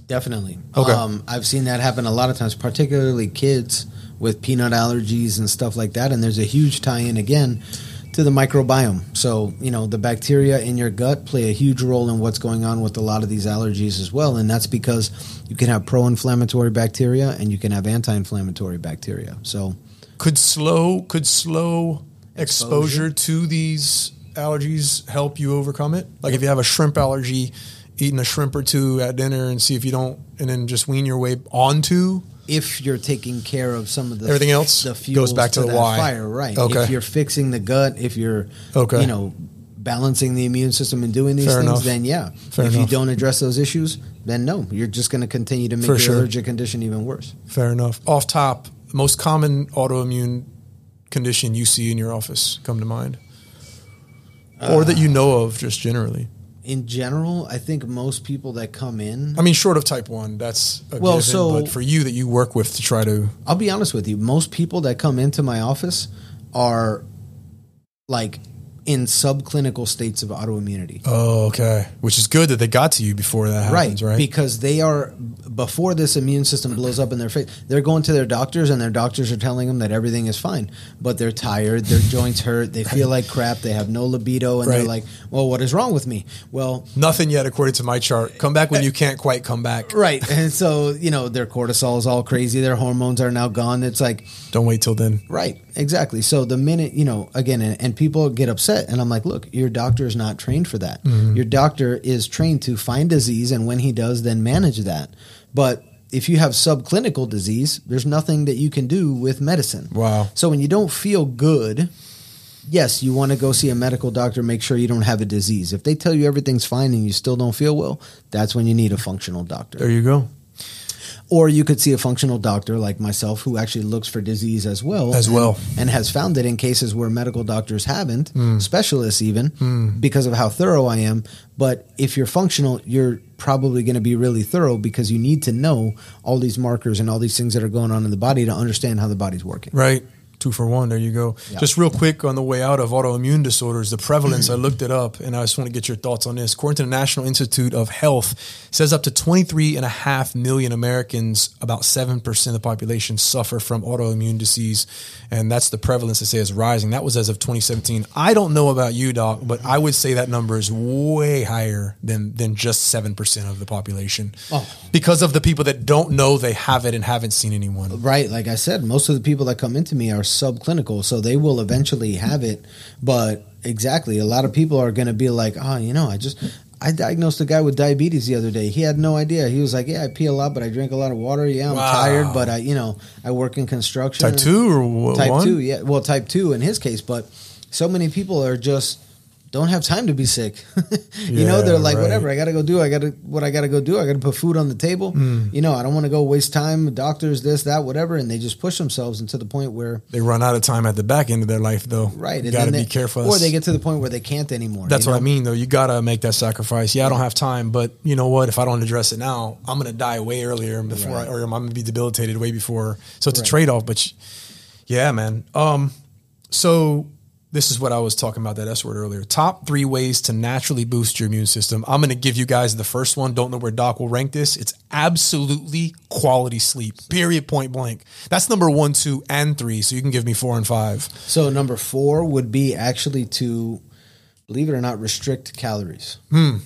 Definitely. Okay. Um, I've seen that happen a lot of times, particularly kids with peanut allergies and stuff like that. And there's a huge tie in again to the microbiome. So, you know, the bacteria in your gut play a huge role in what's going on with a lot of these allergies as well. And that's because you can have pro inflammatory bacteria and you can have anti inflammatory bacteria. So, Could slow could slow exposure, Exposure? to these allergies help you overcome it? Like if you have a shrimp allergy, eating a shrimp or two at dinner and see if you don't, and then just wean your way onto. If you're taking care of some of the Everything else the fuel goes back to the why. fire, right? Okay. If you're fixing the gut, if you're Okay. you know balancing the immune system and doing these Fair things, enough. then yeah. Fair if enough. you don't address those issues, then no, you're just going to continue to make For your sure. allergic condition even worse. Fair enough. Off top, most common autoimmune condition you see in your office come to mind, or that you uh, know of, just generally. In general, I think most people that come in, I mean, short of type one, that's a Well, given, so- but for you that you work with to try to I'll be honest with you, most people that come into my office are like in subclinical states of autoimmunity. Oh, okay. Which is good that they got to you before that happens, right? Because they are before this immune system blows up in their face, they're going to their doctors and their doctors are telling them that everything is fine, but they're tired, their joints hurt, they feel like crap, they have no libido, and they're like, "Well, what is wrong with me?" Well, Nothing yet, according to my chart. Come back when eh, you can't quite come back. right, and so you know their cortisol is all crazy, their hormones are now gone. It's like Don't wait till then. Right, exactly. So the minute, you know, again, and, and people get upset, and I'm like, look, your doctor is not trained for that. Mm-hmm. Your doctor is trained to find disease, and when he does, then manage that. But if you have subclinical disease, there's nothing that you can do with medicine. Wow. So when you don't feel good, yes, you want to go see a medical doctor, make sure you don't have a disease. If they tell you everything's fine and you still don't feel well, that's when you need a functional doctor. There you go. Or you could see a functional doctor like myself who actually looks for disease as well. As well. And has found it in cases where medical doctors haven't, hmm. specialists even, hmm. because of how thorough I am. But if you're functional, you're probably going to be really thorough because you need to know all these markers and all these things that are going on in the body to understand how the body's working. Right. Two for one. There you go. Just real quick on the way out of autoimmune disorders, the prevalence, I looked it up and I just want to get your thoughts on this. According to the National Institute of Health, it says up to 23 and a half million Americans, about 7% of the population suffer from autoimmune disease. And that's the prevalence they say is rising. That was as of 2017. I don't know about you, Doc, but I would say that number is way higher than, than just 7% of the population Oh. because of the people that don't know they have it and haven't seen anyone. Right, like I said, most of the people that come into me are subclinical, so they will eventually have it. But exactly, a lot of people are going to be like, "Oh, you know, I just I diagnosed a guy with diabetes the other day. He had no idea. He was like, "Yeah, I pee a lot, but I drink a lot of water. Yeah, I'm Wow. tired, but I, you know, I work in construction." Type 2 or wha- Type one? two, yeah. Well, type two in his case, but so many people are just don't have time to be sick. you know, they're like, right. whatever, I got to go do. I got to what I got to go do. I got to put food on the table. Hmm. You know, I don't want to go waste time. Doctors, this, that, whatever, and they just push themselves into the point where They run out of time at the back end of their life, though. right, You and got to then be careful. or they get to the point where they can't anymore. That's you what I mean, though. You got to make that sacrifice. Yeah, I don't have time, but you know what? If I don't address it now, I'm to die way earlier before, Right. I, or I'm to be debilitated way before. So it's Right. a trade off. But yeah, man. Um, so this is what I was talking about that S word earlier. Top three ways to naturally boost your immune system. I'm going to give you guys the first one. Don't know where Doc will rank this. It's absolutely quality sleep. Period. Point blank. That's number one, two, and three. So you can give me four and five. So number four would be actually to believe it or not restrict calories. Hmm.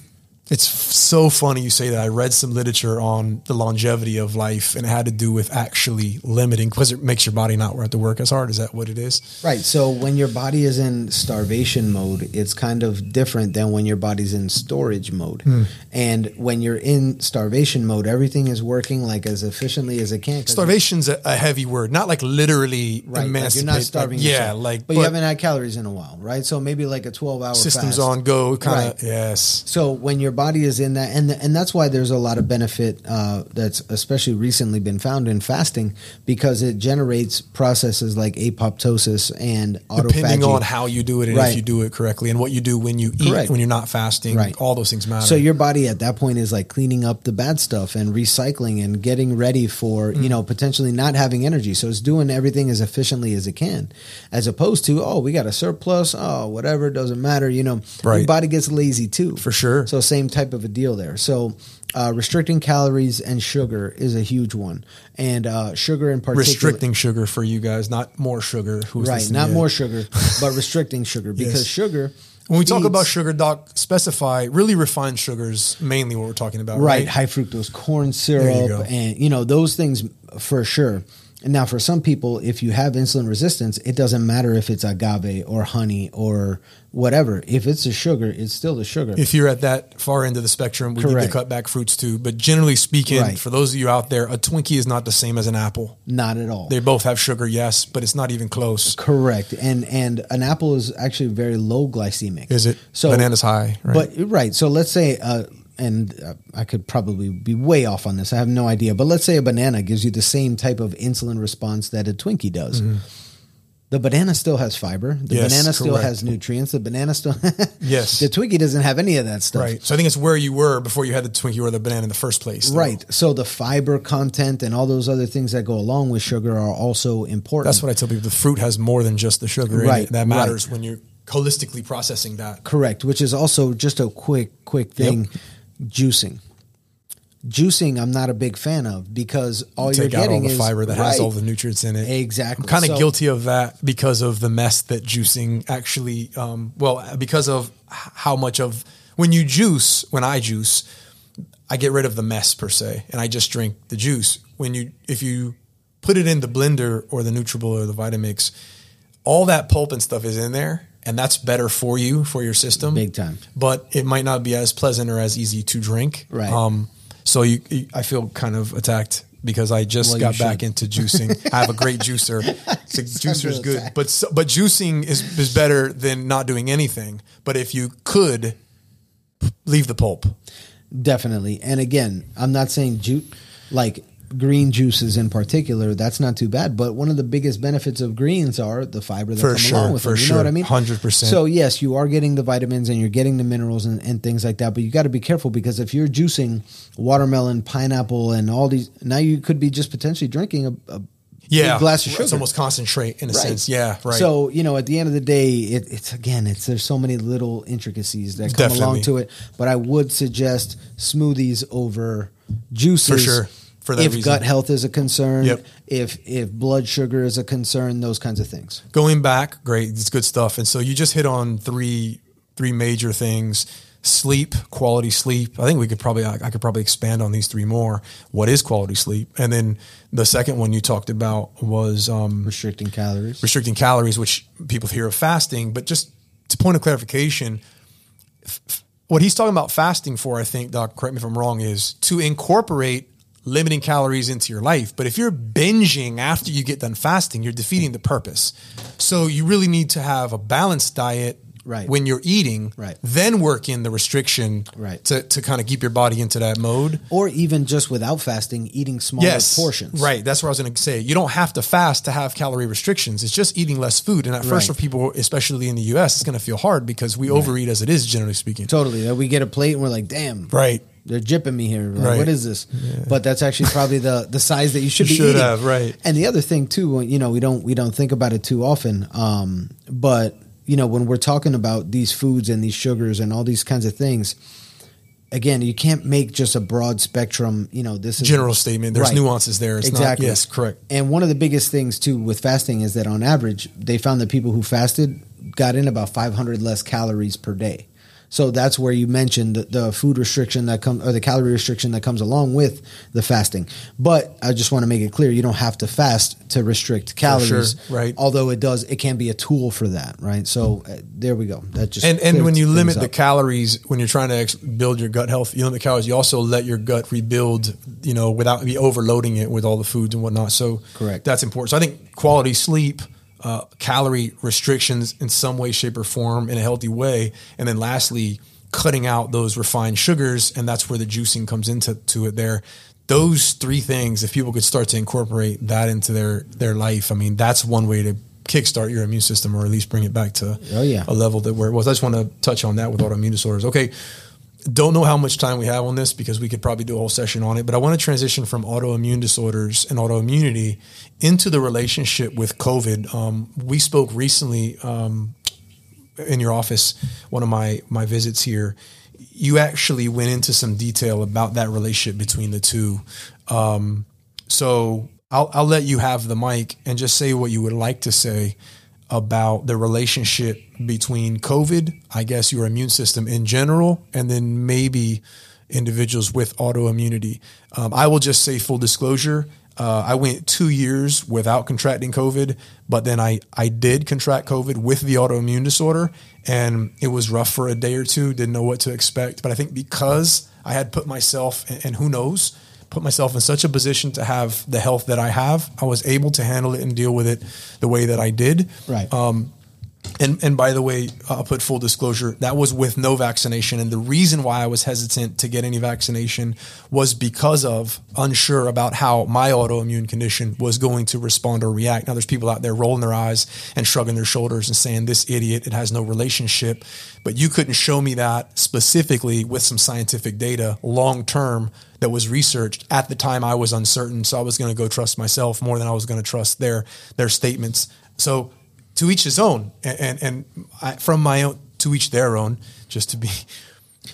It's so funny you say that. I read some literature on the longevity of life, and it had to do with actually limiting because it makes your body not have to work as hard. Is that what it is? Right. So when your body is in starvation mode, it's kind of different than when your body's in storage mode. Hmm. And when you're in starvation mode, everything is working like as efficiently as it can. Starvation's a, a heavy word, not like literally Right, like you're not starving. Like, yeah, like but, you haven't had calories in a while, right? So maybe like a twelve hour systems fast. on go, kind of. Right. Yes, So when your body is in that, and and that's why there's a lot of benefit uh, that's especially recently been found in fasting because it generates processes like apoptosis and autophagy. depending on how you do it and if you do it correctly, and what you do when you eat, Correct. when you're not fasting. Right. All those things matter. So your body at that point is like cleaning up the bad stuff and recycling and getting ready for, Mm. you know, potentially not having energy. So it's doing everything as efficiently as it can. As opposed to, oh, we got a surplus, oh, whatever, doesn't matter, you know. Your Right. body gets lazy too. For sure. So same type of a deal there. So uh, restricting calories and sugar is a huge one. And uh, sugar in particular restricting sugar for you guys, not more sugar. Who's Right, not more sugar, but restricting sugar because Yes. sugar When we talk about sugar, doc, specify really refined sugars, mainly what we're talking about, right, right? high fructose corn syrup go. and you know those things for sure now for some people if you have insulin resistance it doesn't matter if it's agave or honey or whatever if it's a sugar it's still the sugar If you're at that far end of the spectrum, we need to cut back fruits too. But generally speaking, Right. for those of you out there, a Twinkie is not the same as an apple. not at all They both have sugar, yes, but it's not even close. correct and and an apple is actually very low glycemic Is it? so Banana's high, right? But right, so let's say uh, and uh, I could probably be way off on this. I have no idea, but let's say a banana gives you the same type of insulin response that a Twinkie does. The banana still has fiber. The Yes, banana still correct. has nutrients. The banana still Yes. The Twinkie doesn't have any of that stuff. Right. So I think it's where you were before you had the Twinkie or the banana in the first place. though. Right. So the fiber content and all those other things that go along with sugar are also important. That's what I tell people. The fruit has more than just the sugar in Right, it. That right. matters when you're holistically processing that. Correct, which is also just a quick, quick thing. Juicing. Juicing, I'm not a big fan of because all you're Take out all getting the is fiber that has Right. all the nutrients in it. Exactly. I'm kind of So- guilty of that because of the mess that juicing actually. Um, well, because of h- how much of when you juice, when I juice, I get rid of the mess per se, and I just drink the juice. When you if you put it in the blender or the Nutribullet or the Vitamix, all that pulp and stuff is in there, and that's better for you for your system, Big time. But it might not be as pleasant or as easy to drink, Right. Um, so you, you, I feel kind of attacked because I just Well, got back into juicing. I have a great juicer. So juicer's good, attacked. but so- but juicing is is better than not doing anything. But if you could leave the pulp, Definitely. And again, I'm not saying ju- like green juices in particular, that's not too bad. But one of the biggest benefits of greens are the fiber that For come sure, along with for them. You sure. know what I mean? 100%. So yes, you are getting the vitamins and you're getting the minerals and, and things like that. But you got to be careful because if you're juicing watermelon, pineapple, and all these, now you could be just potentially drinking a, a yeah, glass of sugar. It's almost concentrate in a Right. sense. Yeah, right. So you know, at the end of the day, it, it's again, it's there's so many little intricacies that come along to it. But I would suggest smoothies over juices For sure. For that if reason. gut health is a concern, Yep. if if blood sugar is a concern, those kinds of things. going back, great, it's good stuff. And so you just hit on three three major things: sleep, quality sleep. I think we could probably I, I could probably expand on these three more. What is quality sleep? And then the second one you talked about was um, Restricting calories. restricting calories, which people hear of fasting. But just to point of clarification, f- f- what he's talking about fasting for, I think, Doc, correct me if I'm wrong, is to incorporate limiting calories into your life. But if you're binging after you get done fasting, you're defeating the purpose. So you really need to have a balanced diet. Right. When you're eating, Right. then work in the restriction Right. to, to kind of keep your body into that mode. or even just without fasting, eating smaller Yes, portions. Right. That's what I was going to say. You don't have to fast to have calorie restrictions. It's just eating less food. And at first, for people, especially in the U.S., it's going to feel hard because we overeat as it is, generally speaking. Totally. That we get a plate and we're like, damn. Right. They're jipping me here. Like, Right. What is this? But that's actually probably the the size that you should You be should eating. have, right. And the other thing too, you know, we don't we don't think about it too often. Um, but you know, when we're talking about these foods and these sugars and all these kinds of things, again, you can't make just a broad spectrum. You know, this is General statement. There's Right. nuances there. It's exactly. Not, yes, correct. And one of the biggest things too with fasting is that on average, they found that people who fasted got in about 500 less calories per day. So that's where you mentioned the, the food restriction that comes, or the calorie restriction that comes along with the fasting. But I just want to make it clear: you don't have to fast to restrict calories, sure, right. Although it does, it can be a tool for that, right? So uh, there we go. That just And and when you limit the calories, when you're trying to ex- build your gut health, you limit the calories. You also let your gut rebuild, you know, without be overloading it with all the foods and whatnot. So Correct. That's important. So I think quality sleep, uh, calorie restrictions in some way, shape, or form in a healthy way, and then lastly, cutting out those refined sugars, and that's where the juicing comes into to it. There. Those three things, if people could start to incorporate that into their their life, I mean, that's one way to kickstart your immune system, or at least bring it back to Oh, yeah. a level that where it was. I just want to touch on that with autoimmune disorders. Okay. Don't know how much time we have on this because we could probably do a whole session on it, but I want to transition from autoimmune disorders and autoimmunity into the relationship with COVID. Um, we spoke recently um, in your office, one of my my visits here. You actually went into some detail about that relationship between the two. Um, so I'll, I'll let you have the mic and just say what you would like to say about the relationship between COVID, I guess your immune system in general, and then maybe individuals with autoimmunity. Um, I will just say full disclosure. Uh, I went two years without contracting COVID, but then I, I did contract COVID with the autoimmune disorder, and it was rough for a day or two. Didn't know what to expect, but I think because I had put myself, and, and who knows, put myself in such a position to have the health that I have, I was able to handle it and deal with it the way that I did. Right. Um, And, and by the way, I'll put full disclosure that was with no vaccination. And the reason why I was hesitant to get any vaccination was because of unsure about how my autoimmune condition was going to respond or react. Now, there's people out there rolling their eyes and shrugging their shoulders and saying, This idiot, it has no relationship. But you couldn't show me that specifically with some scientific data long term that was researched at the time I was uncertain. So I was going to go trust myself more than I was going to trust their their statements. So to each his own, and and, and I, from my own to each their own. Just to be,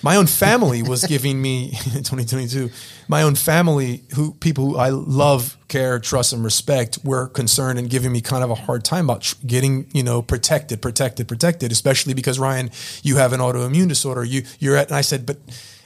my own family was giving me in 2022. My own family, who people who I love, care, trust, and respect, were concerned and giving me kind of a hard time about getting you know protected, protected, protected. Especially because Ryan, you have an autoimmune disorder. You you're at, and I said, but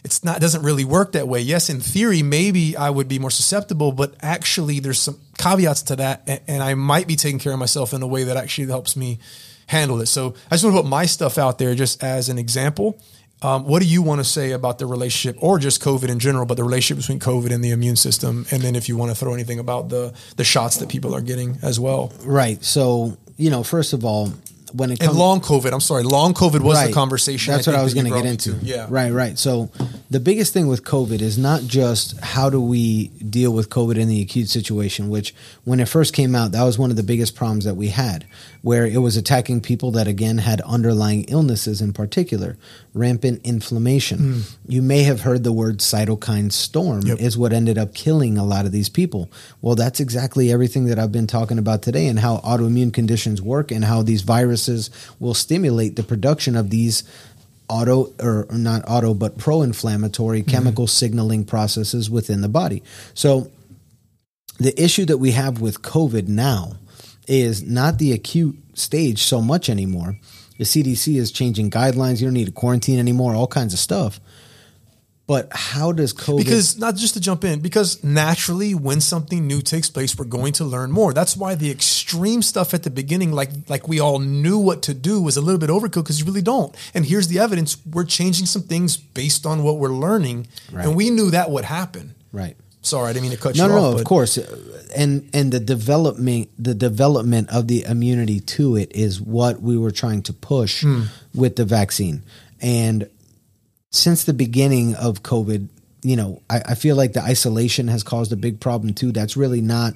it's not doesn't really work that way. Yes, in theory, maybe I would be more susceptible, but actually, there's some caveats to that, and, and I might be taking care of myself in a way that actually helps me handle it. So I just want to put my stuff out there just as an example. Um, what do you want to say about the relationship, or just COVID in general, but the relationship between COVID and the immune system? And then if you want to throw anything about the the shots that people are getting as well. Right. So you know, first of all, when it And comes long COVID, I'm sorry, long COVID was Right. the conversation. That's I what I was going to get into. to. Yeah. Right, right. So the biggest thing with COVID is not just how do we deal with COVID in the acute situation, which when it first came out, that was one of the biggest problems that we had, where it was attacking people that again had underlying illnesses in particular, rampant inflammation. Hmm. You may have heard the word cytokine storm. Yep. is what ended up killing a lot of these people. Well, that's exactly everything that I've been talking about today and how autoimmune conditions work and how these viruses will stimulate the production of these auto or or not auto but pro-inflammatory hmm. chemical signaling processes within the body. So the issue that we have with COVID now is not the acute stage so much anymore. The CDC is changing guidelines. You don't need to quarantine anymore, all kinds of stuff. But how does COVID Because not just to jump in, because naturally, when something new takes place, we're going to learn more. That's why the extreme stuff at the beginning, like like we all knew what to do, was a little bit overkill because you really don't. And here's the evidence: we're changing some things based on what we're learning, Right. and we knew that would happen. right? Sorry, I didn't mean to cut No, you no, off. no, no, of course. And and the development the development of the immunity to it is what we were trying to push Hmm. with the vaccine. And since the beginning of COVID, you know, I, I feel like the isolation has caused a big problem too. That's really not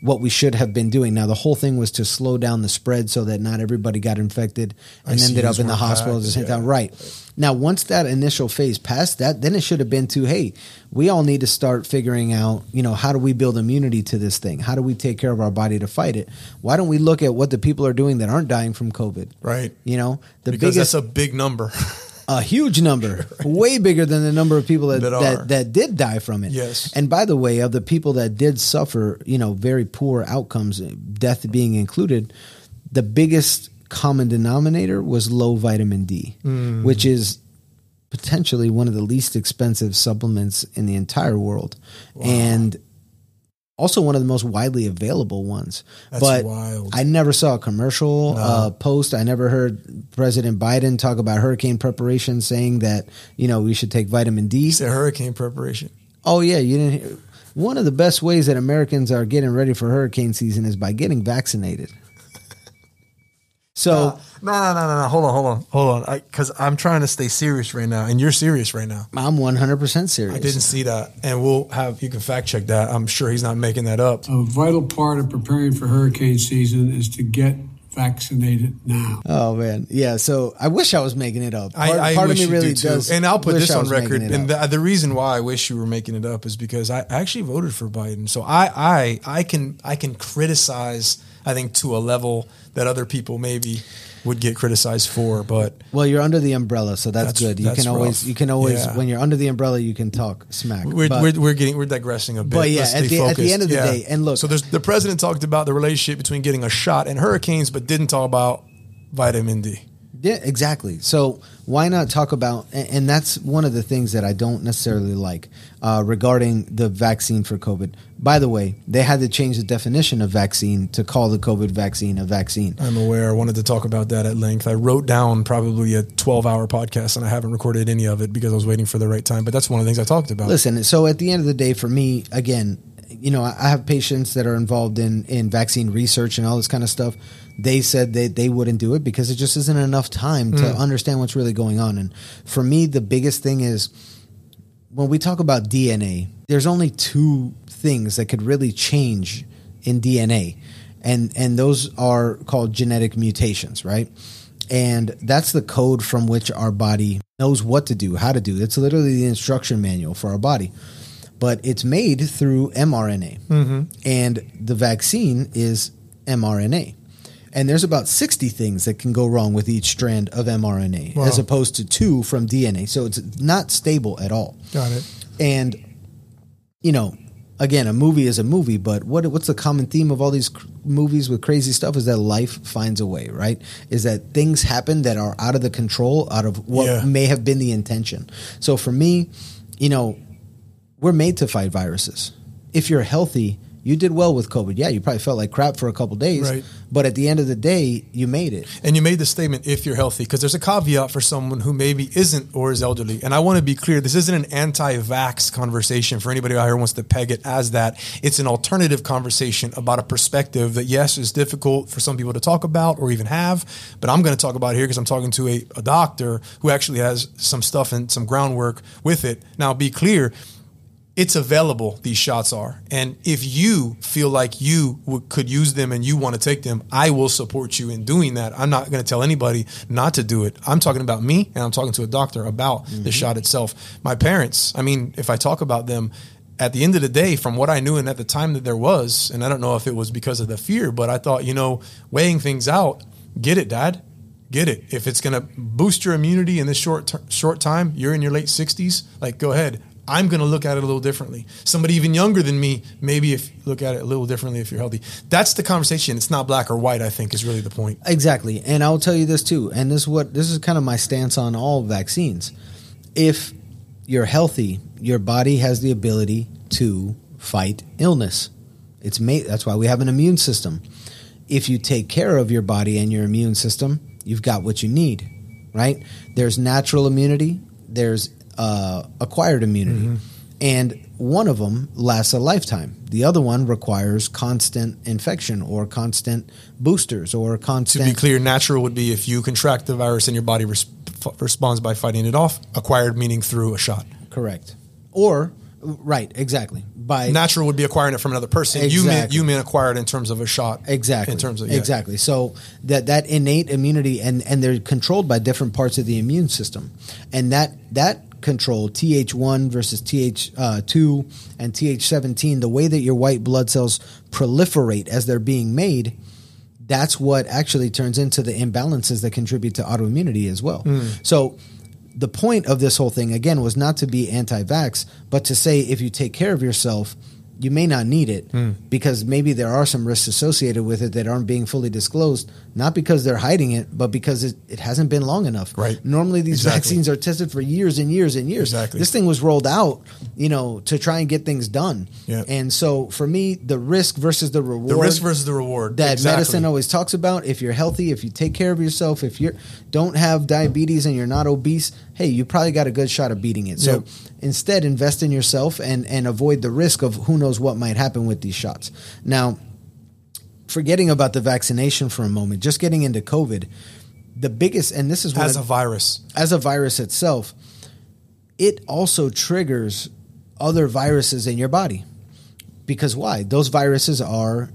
what we should have been doing. Now the whole thing was to slow down the spread so that not everybody got infected and ended up in the hospital at the same yeah. time. Right. Now, once that initial phase passed, that then it should have been to, hey, we all need to start figuring out, you know, how do we build immunity to this thing? How do we take care of our body to fight it? Why don't we look at what the people are doing that aren't dying from COVID? Right. You know, the because biggest, that's a big number. a huge number, way bigger than the number of people that That that, that, did die from it. Yes. And by the way, of the people that did suffer, you know, very poor outcomes, death being included, the biggest common denominator was low vitamin D, Mm. which is potentially one of the least expensive supplements in the entire world. And also one of the most widely available ones. That's but wild. I never saw a commercial uh, post. I never heard President Biden talk about hurricane preparation, saying that you know we should take vitamin D. A hurricane preparation. Oh yeah, you didn't. Hear. One of the best ways that Americans are getting ready for hurricane season is by getting vaccinated. So No, no, no, no, no. Hold on, hold on, hold on. Because I'm trying to stay serious right now, and you're serious right now. I'm 100% serious. I didn't see that, and we'll have you can fact check that. I'm sure he's not making that up. A vital part of preparing for hurricane season is to get vaccinated now. Oh man, yeah. So I wish I was making it up. Part, I, I part wish of me really do does. And I'll put wish this on record. And the, the reason why I wish you were making it up is because I actually voted for Biden. So I, I, I can, I can criticize. I think to a level that other people maybe would get criticized for, but well, you're under the umbrella, so that's, That's- good. You that's can always, rough. you can always, Yeah. when you're under the umbrella, you can talk smack. we're, But- we're, we're getting we're digressing a bit. But yeah, at the- at the end of the day, and look- so there's the president talked about the relationship between getting a shot and hurricanes, but didn't talk about vitamin D. Yeah, exactly. So why not talk about? And and that's one of the things that I don't necessarily like uh, regarding the vaccine for COVID. By the way, they had to change the definition of vaccine to call the COVID vaccine a vaccine. I'm aware. I wanted to talk about that at length. I wrote down probably a 12 hour podcast and I haven't recorded any of it because I was waiting for the right time. But that's one of the things I talked about. Listen, so at the end of the day, for me, again, you know, I have patients that are involved in in vaccine research and all this kind of stuff. They said that they wouldn't do it because it just isn't enough time to mm. understand what's really going on. And for me, the biggest thing is when we talk about DNA, there's only two things that could really change in DNA, and and those are called genetic mutations, right? And that's the code from which our body knows what to do, how to do. It's literally the instruction manual for our body, but it's made through mRNA, mm-hmm. and the vaccine is mRNA. And there's about 60 things that can go wrong with each strand of mRNA Wow. as opposed to two from DNA. So it's not stable at all. Got it. And you know, again, a movie is a movie, but what what's the common theme of all these cr- movies with crazy stuff is that life finds a way, right? Is that things happen that are out of the control, out of what Yeah. may have been the intention. So for me, you know, we're made to fight viruses. If you're healthy, you did well with COVID. Yeah, you probably felt like crap for a couple days, Right. but at the end of the day, you made it. And you made the statement if you're healthy, because there's a caveat for someone who maybe isn't or is elderly. And I want to be clear this isn't an anti vax conversation for anybody out here who wants to peg it as that. It's an alternative conversation about a perspective that, yes, is difficult for some people to talk about or even have. But I'm going to talk about it here because I'm talking to a, a doctor who actually has some stuff and some groundwork with it. Now, be clear it's available these shots are. And if you feel like you w- could use them and you want to take them i will support you in doing that. I'm not going to tell anybody not to do it. I'm talking about me and i'm talking to a doctor about the mm-hmm. shot itself. My parents i mean if i talk about them at the end of the day from what i knew and at the time that there was and i don't know if it was because of the fear but i thought you know weighing things out get it dad. Get it. If it's going to boost your immunity in this short short time, you're in your late 60s, like go ahead. I'm going to look at it a little differently. Somebody even younger than me, maybe if look at it a little differently if you're healthy. That's the conversation. It's not black or white, I think is really the point. Exactly. And I'll tell you this too. And this is what this is kind of my stance on all vaccines. If you're healthy, your body has the ability to fight illness. It's made that's why we have an immune system. If you take care of your body and your immune system, you've got what you need, right? There's natural immunity, there's uh, acquired immunity. And one of them lasts a lifetime. The other one requires constant infection or constant boosters or constant. To be clear, natural would be if you contract the virus and your body res- responds by fighting it off. Acquired meaning through a shot. Correct. Or right, exactly. By Natural would be acquiring it from another person. You mean you mean acquired in terms of a shot. exactly In terms of yeah. exactly. So that that innate immunity and and they're controlled by different parts of the immune system, and that that control Th1 versus Th2 uh, and Th17, the way that your white blood cells proliferate as they're being made. That's what actually turns into the imbalances that contribute to autoimmunity as well. Hmm. So, the point of this whole thing again was not to be anti-vax, but to say if you take care of yourself, you may not need it hmm. because maybe there are some risks associated with it that aren't being fully disclosed, not because they're hiding it, but because it, it hasn't been long enough. Right. Normally, these Exactly. vaccines are tested for years and years and years. Exactly. This thing was rolled out, you know, to try and get things done. Yeah. And so, for me, the risk versus the reward The risk versus the reward. that Exactly. medicine always talks about. If you're healthy, if you take care of yourself, if you don't have diabetes and you're not obese, hey, you probably got a good shot of beating it. So Yep. instead, invest in yourself and and avoid the risk of who knows what might happen with these shots. Now, forgetting about the vaccination for a moment, just getting into COVID, the biggest and this is as a virus. as a virus itself, it also triggers other viruses in your body. Because why? Those viruses are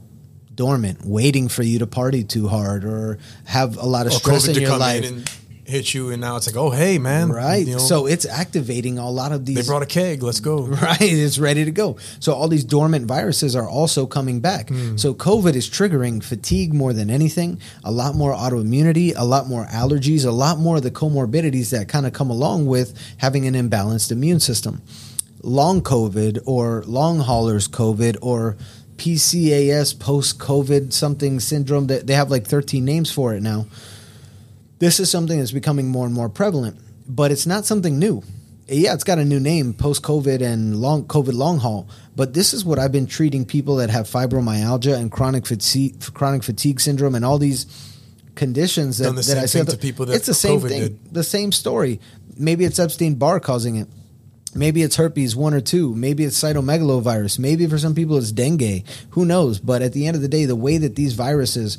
dormant, waiting for you to party too hard or have a lot of Or stress COVID in to your come life. in and hit you, and now it's like, oh hey man, right. you know, so it's activating a lot of these they brought a keg. Let's go. right it's ready to go so all these dormant viruses are also coming back Hmm. so covid is triggering fatigue more than anything a lot more autoimmunity a lot more allergies a lot more of the comorbidities that kind of come along with having an imbalanced immune system long covid or long haulers covid or pcas post covid something syndrome that they have like 13 names for it now this is something that's becoming more and more prevalent, but it's not something new. Yeah, it's got a new name, post COVID and long COVID long haul. But this is what I've been treating people that have fibromyalgia and chronic fatigue, chronic fatigue syndrome, and all these conditions that, the that same I thing to people that it's the same COVID thing, did. the same story. Maybe it's Epstein Barr causing it. Maybe it's herpes one or two. Maybe it's cytomegalovirus. Maybe for some people it's dengue. Who knows? But at the end of the day, the way that these viruses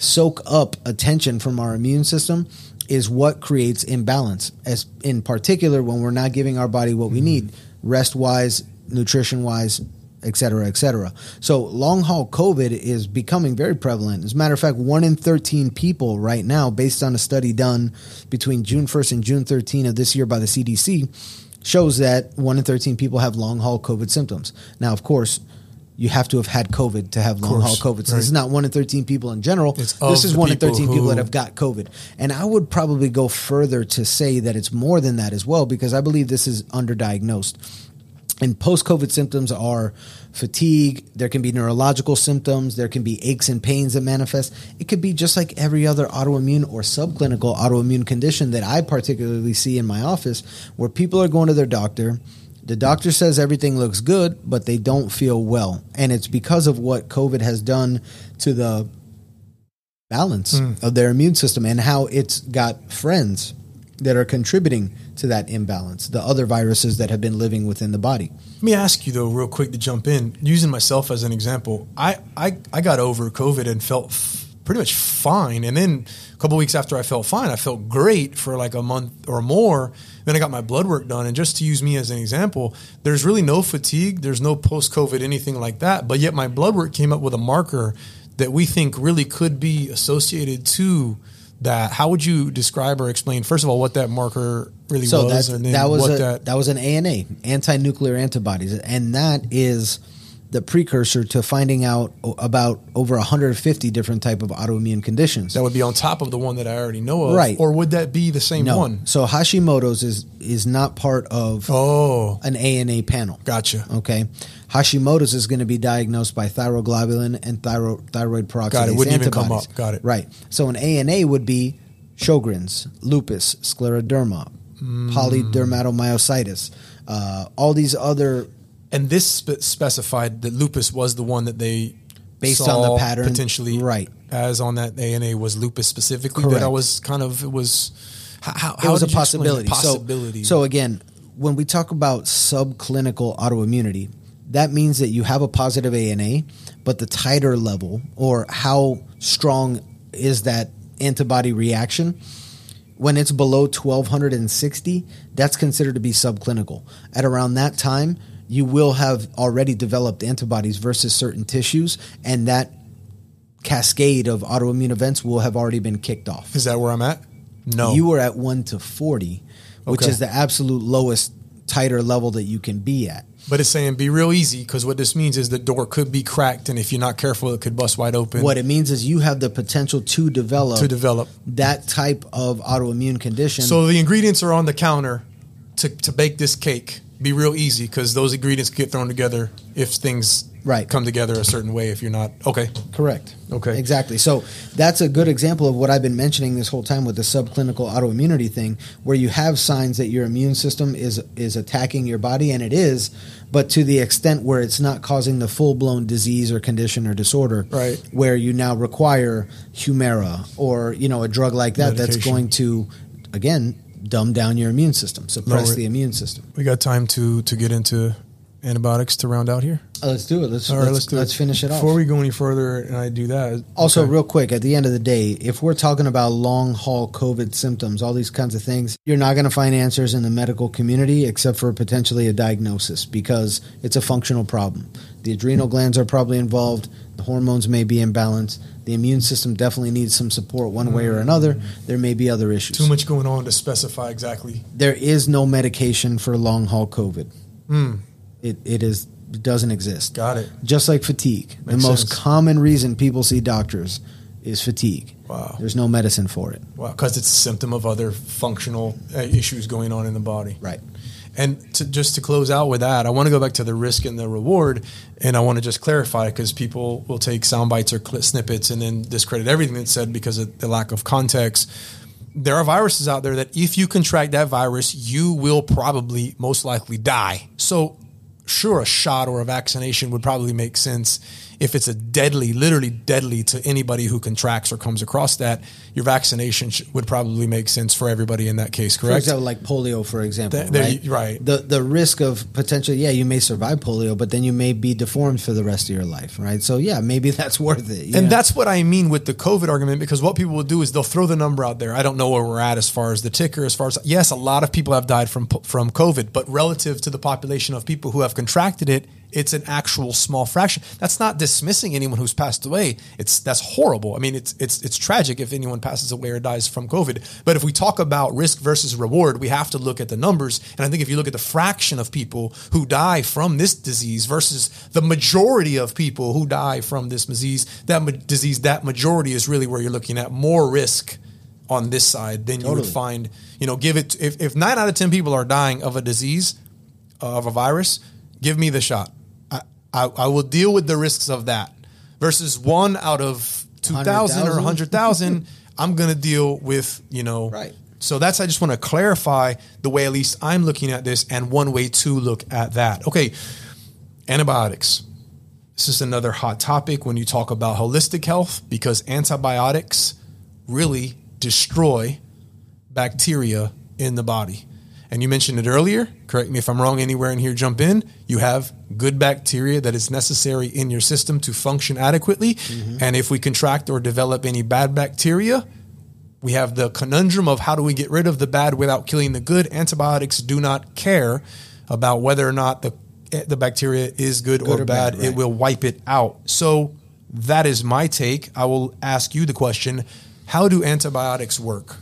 soak up attention from our immune system is what creates imbalance. As in particular, when we're not giving our body what we mm-hmm. need, rest wise, nutrition wise, et cetera, et cetera. So long haul COVID is becoming very prevalent. As a matter of fact, one in 13 people right now, based on a study done between June 1st and June 13 of this year by the CDC, shows that one in 13 people have long haul COVID symptoms. Now, of course, you have to have had COVID to have long haul COVID. So this is not one in 13 people in general. It's this is one in people 13 people that have got COVID. And I would probably go further to say that it's more than that as well, because I believe this is underdiagnosed. And post COVID symptoms are fatigue. There can be neurological symptoms. There can be aches and pains that manifest. It could be just like every other autoimmune or subclinical autoimmune condition that I particularly see in my office, where people are going to their doctor. The doctor says everything looks good, but they don't feel well. And it's because of what COVID has done to the balance hmm. of their immune system and how it's got friends that are contributing to that imbalance, the other viruses that have been living within the body. Let me ask you though, real quick to jump in, using myself as an example. I I, I got over COVID and felt f- pretty much fine, and then a couple weeks after I felt fine, I felt great for like a month or more. Then I got my blood work done, and just to use me as an example, there's really no fatigue, there's no post COVID anything like that, but yet my blood work came up with a marker that we think really could be associated to that. How would you describe or explain, first of all, what that marker really So was, and then that was what a, that, that was an ANA, anti-nuclear antibodies, and that is the precursor to finding out about over 150 different type of autoimmune conditions. that would be on top of the one that I already know of, Right. Or would that be the same no, one? so Hashimoto's is is not part of Oh, an ANA panel. gotcha. Okay, Hashimoto's is going to be diagnosed by thyroglobulin and thyro, thyroid peroxidase Got it. Wouldn't even come antibodies. up. Got it. Right. So an ANA would be Sjogren's, lupus, scleroderma, Hmm. polydermatomyositis, uh, all these other And this spe- specified that lupus was the one that they Based saw on the pattern, potentially right. as on that ANA was lupus specifically. Correct. That I was kind of it was how, how, it was a did you explain possibility. possibility. So, so again, when we talk about subclinical autoimmunity, that means that you have a positive ANA, but the titer level or how strong is that antibody reaction when it's below 1260 that's considered to be subclinical at around that time you will have already developed antibodies versus certain tissues and that cascade of autoimmune events will have already been kicked off is that where I'm at? No, you were at 1 to 40, which Okay. is the absolute lowest titer level that you can be at. but it's saying be real easy because what this means is the door could be cracked, and if you're not careful, it could bust wide open. What it means is you have the potential to develop to develop? that type of autoimmune condition. So the ingredients are on the counter to, to bake this cake. Be real easy because those ingredients get thrown together if things Right. come together a certain way. If you're not okay, Correct. Okay. Exactly. So that's a good example of what I've been mentioning this whole time with the subclinical autoimmunity thing, where you have signs that your immune system is is attacking your body, and it is, but to the extent where it's not causing the full blown disease or condition or disorder, Right. Where you now require Humira or you know a drug like that that's going to, again, dumb down your immune system, suppress the immune system. we got time to to get into antibiotics to round out here. Uh, let's do it. Let's All right, let's, let's do let's it. finish it off. Before we go any further, and I do that. Also, okay. real quick, at the end of the day, if we're talking about long haul COVID symptoms, all these kinds of things, you're not going to find answers in the medical community except for potentially a diagnosis because it's a functional problem. The adrenal glands are probably involved, the hormones may be imbalanced, the immune system definitely needs some support one way or another. There may be other issues. too much going on to specify exactly. There is no medication for long haul COVID. It, it is it doesn't exist. Got it. Just like fatigue. the most sense. common reason people see doctors is fatigue. Wow. There's no medicine for it. Wow, because it's a symptom of other functional uh, issues going on in the body. Right. And to, just to close out with that, I want to go back to the risk and the reward, and I want to just clarify because people will take sound bites or snippets and then discredit everything that's said because of the lack of context. There are viruses out there that if you contract that virus, you will probably most likely die. So, sure, a shot or a vaccination would probably make sense if it's a deadly, literally deadly to anybody who contracts or comes across that, your vaccination sh- would probably make sense for everybody in that case, For correct? example, like polio, for example, right? you- right. The the risk of potentially, yeah, you may survive polio, but then you may be deformed for the rest of your life, right? So yeah, maybe that's worth it. And know? that's what I mean with the COVID argument because what people will do is they'll throw the number out there. I don't know where we're at as far as the ticker, as far as yes, a lot of people have died from from COVID, but relative to the population of people who have contracted it, it's an actual small fraction. That's not dismissing anyone who's passed away. It's that's horrible. I mean, it's it's it's tragic if anyone passes away or dies from COVID. But if we talk about risk versus reward, we have to look at the numbers. And I think if you look at the fraction of people who die from this disease versus the majority of people who die from this disease, that ma- disease, that majority is really where you're looking at more risk on this side than you would find. You know, give it if if nine out of ten people are dying of a disease uh, of a virus, give me the shot. I, I, will deal with the risks of that. Versus one out of 2,000 or 100,000? 100,000, I'm going to deal with, you know. Right. So that's, I just want to clarify the way at least I'm looking at this and one way to look at that. Okay. Antibiotics. This is another hot topic when you talk about holistic health because antibiotics really destroy bacteria in the body. And you mentioned it earlier. Correct me if I'm wrong anywhere in here, jump in. You have good bacteria that is necessary in your system to function adequately. Mm-hmm. And if we contract or develop any bad bacteria, we have the conundrum of how do we get rid of the bad without killing the good. Antibiotics do not care about whether or not the the bacteria is good, or, or bad. bad, It will wipe it out. So that is my take. I will ask you the question: How do antibiotics work?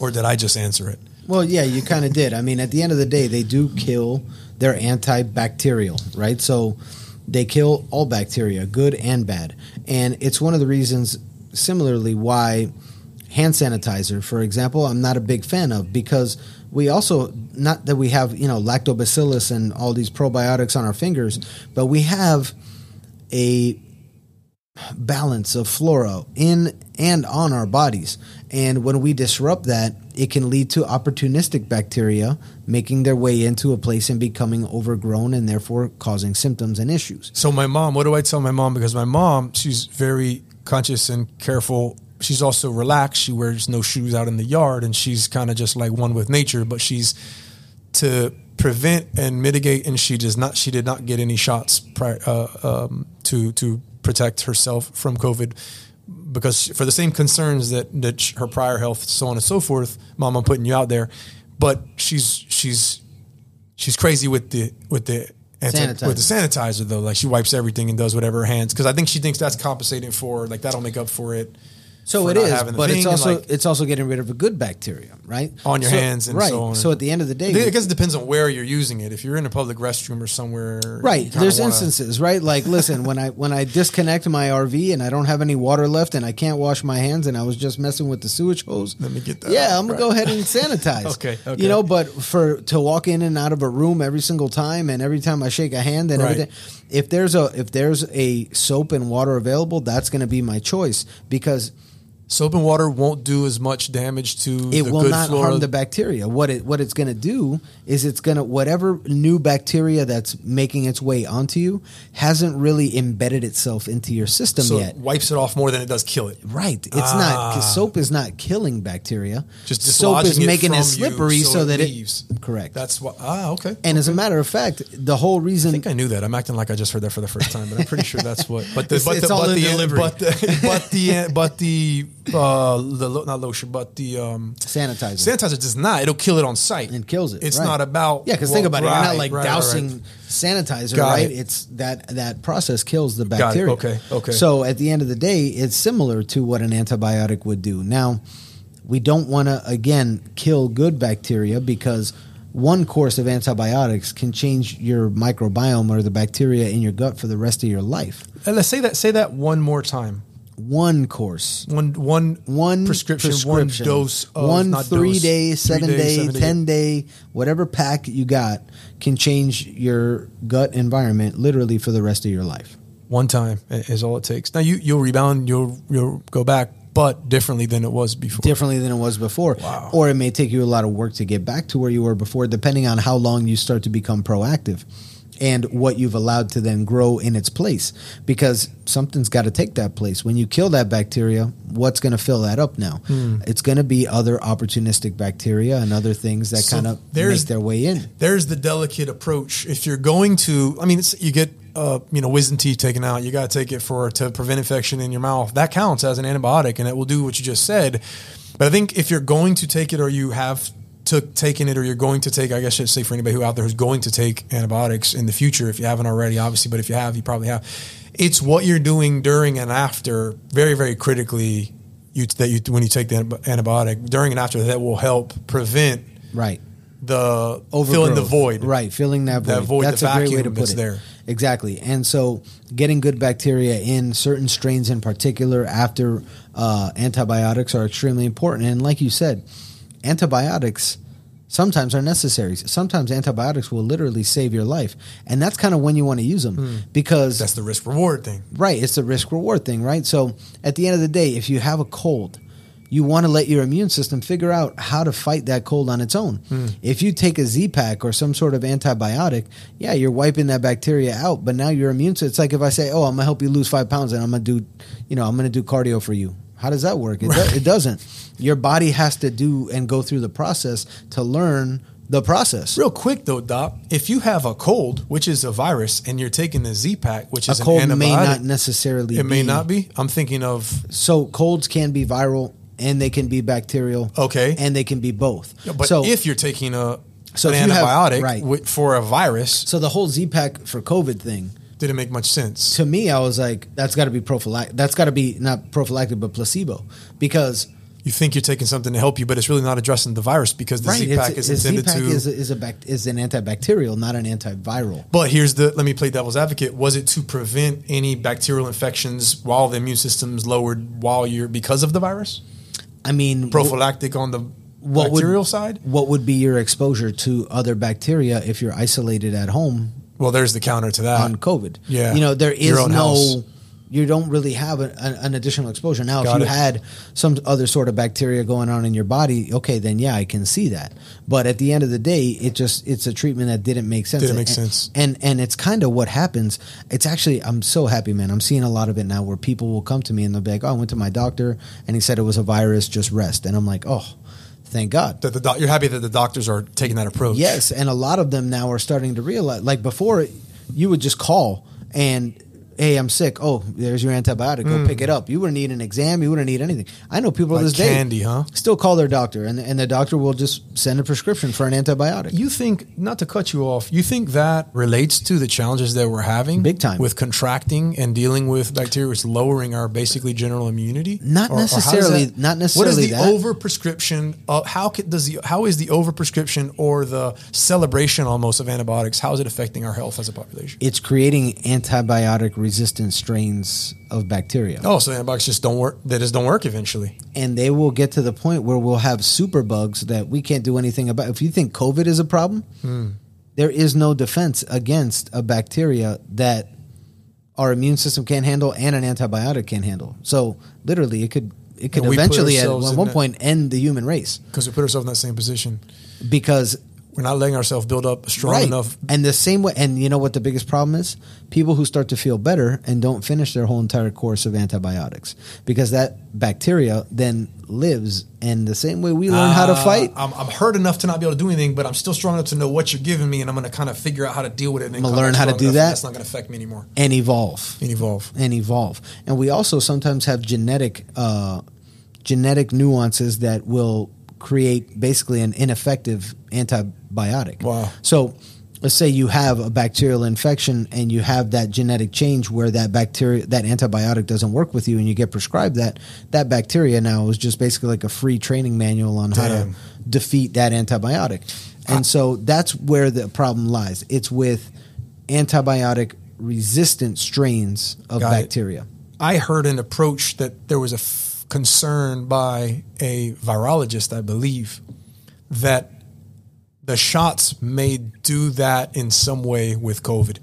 Or did I just answer it? Well, yeah, you kind of did. I mean, at the end of the day, they do kill. They're antibacterial, right? So they kill all bacteria, good and bad. And it's one of the reasons, similarly, why hand sanitizer, for example, I'm not a big fan of because we also not that we have you know lactobacillus and all these probiotics on our fingers, but we have a balance of flora in and on our bodies. And when we disrupt that, it can lead to opportunistic bacteria making their way into a place and becoming overgrown and therefore causing symptoms and issues. So my mom, what do I tell my mom? Because my mom, she's very conscious and careful. She's also relaxed. She wears no shoes out in the yard, and she's kind of just like one with nature. But she's to prevent and mitigate, and she does not. She did not get any shots prior, uh, um, to to protect herself from COVID because for the same concerns that that her prior health, so on and so forth. Mom, I'm putting you out there, but she's she's she's crazy with the with the anti- with the sanitizer though. Like she wipes everything and does whatever her hands because I think she thinks that's compensating for like that'll make up for it. So it is, but it's also like, it's also getting rid of a good bacteria, right? on your So- hands and right. so on. So at the end of the day, I guess it depends on where you're using it. If you're in a public restroom or somewhere, Right. There's wanna- instances, right? Like, listen, when I when I disconnect my RV and I don't have any water left and I can't wash my hands and I was just messing with the sewage hose. Let me get that Yeah, out. I'm gonna Right. go ahead and sanitize. Okay, okay. You know, but for to walk in and out of a room every single time and every time I shake a hand and Right. everything, if there's a if there's a soap and water available, that's going to be my choice because Soap and water won't do as much damage to it the will good not flora. harm the bacteria. What it what it's going to do is it's going to whatever new bacteria that's making its way onto you hasn't really embedded itself into your system so yet. it wipes it off more than it does kill it. Right. It's not 'cause soap is not killing bacteria. Ah. Just soap is it making it slippery so so, it that leaves. it correct. That's what. Ah, okay. and as a matter of fact, the whole reason I think I knew that. I'm acting like I just heard that for the first time, but I'm pretty sure that's what. But the It's- but the but the, delivery. but the but the but the uh the lo- not lotion but the um sanitizer sanitizer does not. It'll kill it on sight and kills it. It's right. not about yeah. Because think about it, you're not like right, right, dousing right. sanitizer, Got right? it. It's that that process kills the it. bacteria. Okay, okay. So at the end of the day, it's similar to what an antibiotic would do. Now, we don't want to again kill good bacteria because one course of antibiotics can change your microbiome or the bacteria in your gut for the rest of your life. And let's say that. Say that one more time. One course. One one One prescription, prescription, one dose, of, one not three dose, day, three seven day, day, seven ten day, whatever pack you got can change your gut environment literally for the rest of your life. One time is all it takes. Now you you'll rebound. You'll you'll go back, but differently than it was before. differently than it was before. Wow. Or it may take you a lot of work to get back to where you were before, depending on how long you start to become proactive. And what you've allowed to then grow in its place because something's got to take that place when you kill that bacteria what's going to fill that up now Hmm. it's going to be other opportunistic bacteria and other things that So kind of make their way in there's the delicate approach. If you're going to, I mean, it's, you get uh, you know wisdom teeth taken out, you got to take it for to prevent infection in your mouth. That counts as an antibiotic, and it will do what you just said. But I think if you're going to take it, or you have took taken it, or you're going to take, I guess I should say for anybody who out there who's going to take antibiotics in the future, if you haven't already, obviously, but if you have, you probably have. It's what you're doing during and after, very very critically. You, that you when you take the antibiotic during and after that will help prevent right the filling the void. right filling that void, That void, that's the a great way to put it there. exactly and so getting good bacteria in certain strains in particular after uh, antibiotics are extremely important and like you said antibiotics sometimes are necessary sometimes antibiotics will literally save your life and that's kind of when you want to use them because Hmm. That's the risk reward thing. Right, it's the risk reward thing, right? So at the end of the day, if you have a cold, you want to let your immune system figure out how to fight that cold on its own. If you take a Z pack or some sort of antibiotic, yeah, you're wiping that bacteria out, but now your immune system, it's like if I say, oh, I'm going to help you lose five pounds and I'm going to do, you know, I'm going to do cardio for you. How does that work? It, do- it doesn't. Your body has to do and go through the process to learn the process. Real quick though, Doc, if you have a cold, which is a virus, and you're taking the Z pack, which is A cold an antibiotic, may not necessarily it may not be. I'm thinking of So colds can be viral and they can be bacterial. Okay. And they can be both. but so if you're taking a So an you have- antibiotic right. for a virus, so the whole Z pack for COVID thing, didn't make much sense. to me, I was like, that's got to be prophylactic. That's got to be not prophylactic, but placebo, because You think you're taking something to help you, but it's really not addressing the virus because the right, Z pack is it's, intended Z-Pack to. is a, is a bac- is an antibacterial, not an antiviral. But here's the let me play devil's advocate. Was it to prevent any bacterial infections while the immune system's lowered while you're because of the virus? I mean, Prophylactic on the what bacterial would, side? What would be your exposure to other bacteria if you're isolated at home Well, there's the counter to that. on COVID. Yeah. you know there is no. house. You don't really have a, an additional exposure now. Got if you it. had some other sort of bacteria going on in your body, okay, then yeah, I can see that. But at the end of the day, it just it's a treatment that didn't make sense. Didn't make And- sense. And and it's kind of what happens. It's actually I'm so happy, man. I'm seeing a lot of it now where people will come to me and they'll be like, "Oh, I went to my doctor and he said it was a virus. Just rest." And I'm like, "Oh, thank God." that the doc- you're happy that the doctors are taking that approach. Yes, and a lot of them now are starting to realize. Like before, you would just call and, "Hey, I'm sick. Oh, there's your antibiotic. Go pick it hmm. up." You wouldn't need an exam. You wouldn't need anything. I know people Like this day candy, huh? still call their doctor, and and the doctor will just send a prescription for an antibiotic. You think not to cut you off? You think that relates to the challenges that we're having, Big time. with contracting and dealing with bacteria, it's lowering our basically general immunity. Not does necessarily- not necessarily What is the that. overprescription? Of, how can, does the how is the overprescription or the celebration almost of antibiotics? How is it affecting our health as a population? it's creating antibiotic resistant strains of bacteria. Oh, so antibiotics just don't work. They just don't work eventually. and they will get to the point where we'll have superbugs that we can't do anything about. If you think COVID is a problem, hmm. there is no defense against a bacteria that our immune system can't handle and an antibiotic can't handle. So literally, it could it could And we put eventually at one that- point end the human race Because we put ourselves in that same position. because We're not letting ourselves build up strong right enough. and the same way. And you know what the biggest problem is? People who start to feel better and don't finish their whole entire course of antibiotics because that bacteria then lives. And the same way we learn how to Uh, fight, I'm, I'm hurt enough to not be able to do anything, but I'm still strong enough to know what you're giving me, and I'm going to kind of figure out how to deal with it. And I'm learn how to do enough, that. That's not going to affect me anymore. and evolve And evolve. and evolve. And we also sometimes have genetic uh, genetic nuances that will create basically an ineffective antibiotic. Wow. So let's say you have a bacterial infection and you have that genetic change where that bacteria that antibiotic doesn't work with you and you get prescribed that that bacteria now is just basically like a free training manual on how to defeat that antibiotic. And so that's where the problem lies. It's with antibiotic resistant strains of Got it. bacteria. I heard an approach that there was a concern by a virologist, I believe, that the shots may do that in some way with COVID.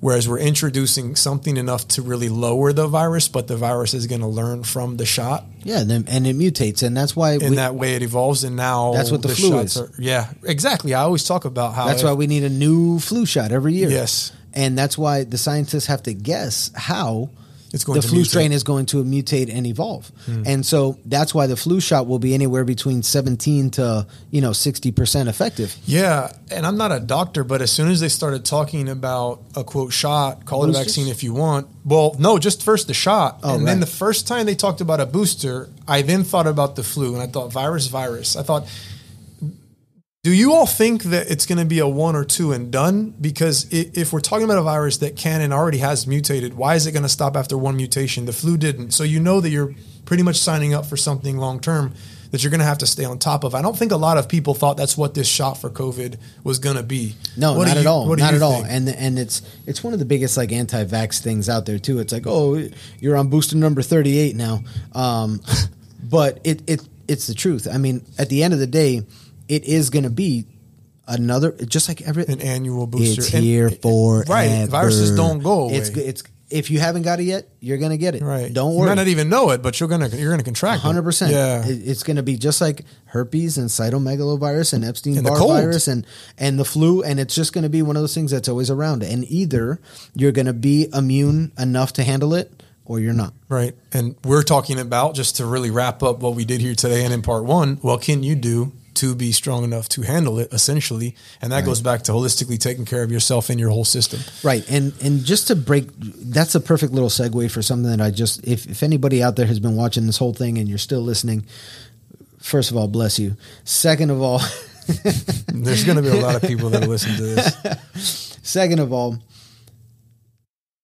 Whereas we're introducing something enough to really lower the virus, but the virus is going to learn from the shot. Yeah, and, then, and it mutates, and that's why In we, that way, it evolves, and now That's what the flu shots is. Are, yeah, exactly. I always talk about how that's if- why we need a new flu shot every year. Yes. and that's why the scientists have to guess how It's going the flu mutate. strain is going to mutate and evolve. And so that's why the flu shot will be anywhere between 17 to, you know, 60% effective. Yeah, and I'm not a doctor, but as soon as they started talking about a quote shot, call it a vaccine if you want. Well, no, just first the shot, Oh, and then the first time they talked about a booster, I then thought about the flu, and I thought virus, virus. I thought, do you all think that it's going to be a one or two and done? Because if we're talking about a virus that can and already has mutated, why is it going to stop after one mutation? The flu didn't, so you know that you're pretty much signing up for something long term that you're going to have to stay on top of. I don't think a lot of people thought that's what this shot for COVID was going to be. No, What not you- at all. Not at all. And and it's it's one of the biggest like anti-vax things out there too. It's like, oh, you're on booster number 38 now. Um, but it it it's the truth. I mean, at the end of the day, it is going to be another just like every An annual booster. It's And- here for right. Viruses don't go away. It's it's if you haven't got it yet, you're going to get it. Right. Don't worry. You might not even know it, but you're gonna you're gonna contract. it. Hundred percent. Yeah. it's going to be just like herpes and cytomegalovirus and Epstein Barr virus and and the flu, and it's just going to be one of those things that's always around. And either you're going to be immune enough to handle it, or you're not. Right. And we're talking about, just to really wrap up what we did here today and in part one, what can you do to be strong enough to handle it, essentially? And that goes back to holistically taking care of yourself and your whole system. Right. And and just to break, that's a perfect little segue for something that I just. If if anybody out there has been watching this whole thing and you're still listening, first of all, bless you. Second of all. There's going to be a lot of people that listen to this. Second of all,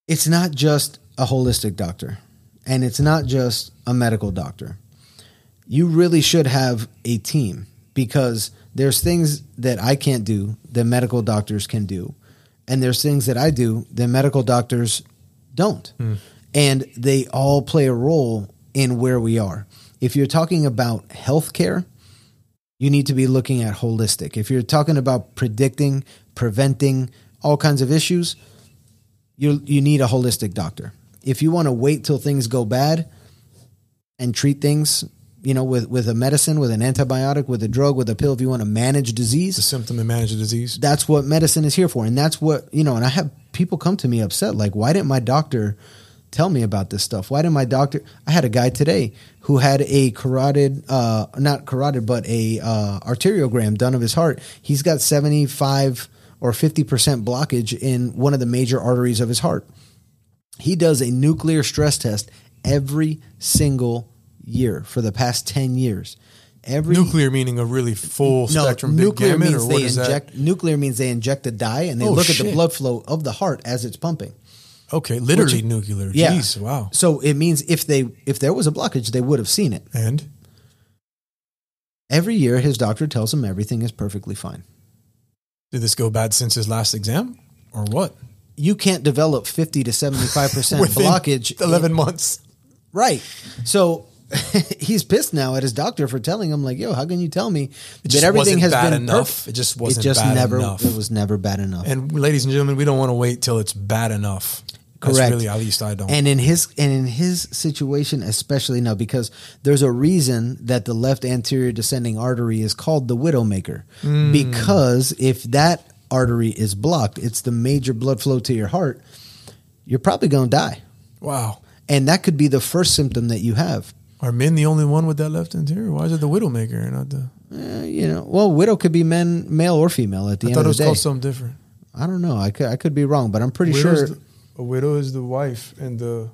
it's not just a holistic doctor and it's not just a medical doctor. You really should have a team because there's things that I can't do that medical doctors can do. And there's things that I do that medical doctors don't. Hmm. And they all play a role in where we are. If you're talking about healthcare, you need to be looking at holistic. If you're talking about predicting, preventing all kinds of issues, you you need a holistic doctor. If you want to wait till things go bad and treat things, you know, with with a medicine, with an antibiotic, with a drug, with a pill, if you want to manage disease, The symptom and manage the disease. that's what medicine is here for. And that's what you know and i have people come to me upset like why didn't my doctor tell me about this stuff? Why didn't my doctor i had a guy today who had a carotid uh not carotid but a uh arteriogram done of his heart. He's got 75 or 50% blockage in one of the major arteries of his heart. He does a nuclear stress test every single year for the past 10 years every Nuclear meaning a really full spectrum, big nuclear gamut, means or they inject. Nuclear means they inject a dye and they Oh, look at the blood flow of the heart as it's pumping. Okay, literally Which- nuclear. Yeah. Jeez, wow. So it means if they if there was a blockage, they would have seen it. And Every year, his doctor tells him everything is perfectly fine. did this go bad since his last exam, or what? You can't develop fifty to seventy five percent blockage. Eleven months. right? So. he's pissed now at his doctor for telling him like, "Yo, how can you tell me that everything has bad been enough. perfect?" It just wasn't It just bad never. enough. It was never bad enough. And ladies and gentlemen, we don't want to wait till it's bad enough. That's Correct. really, at least I don't. And in his and in his situation, especially now, because there's a reason that the left anterior descending artery is called the widowmaker. Hmm. Because if that artery is blocked, it's the major blood flow to your heart. You're probably going to die, wow. and that could be the first symptom that you have. Are men the only one with that left anterior? Why is it the widowmaker and not the? Eh, you know, well, widow could be men, male or female. At the I end thought of it was the day, called something different. I don't know. I could I could be wrong, but I'm pretty Widow's sure. the- a widow is the wife, and the.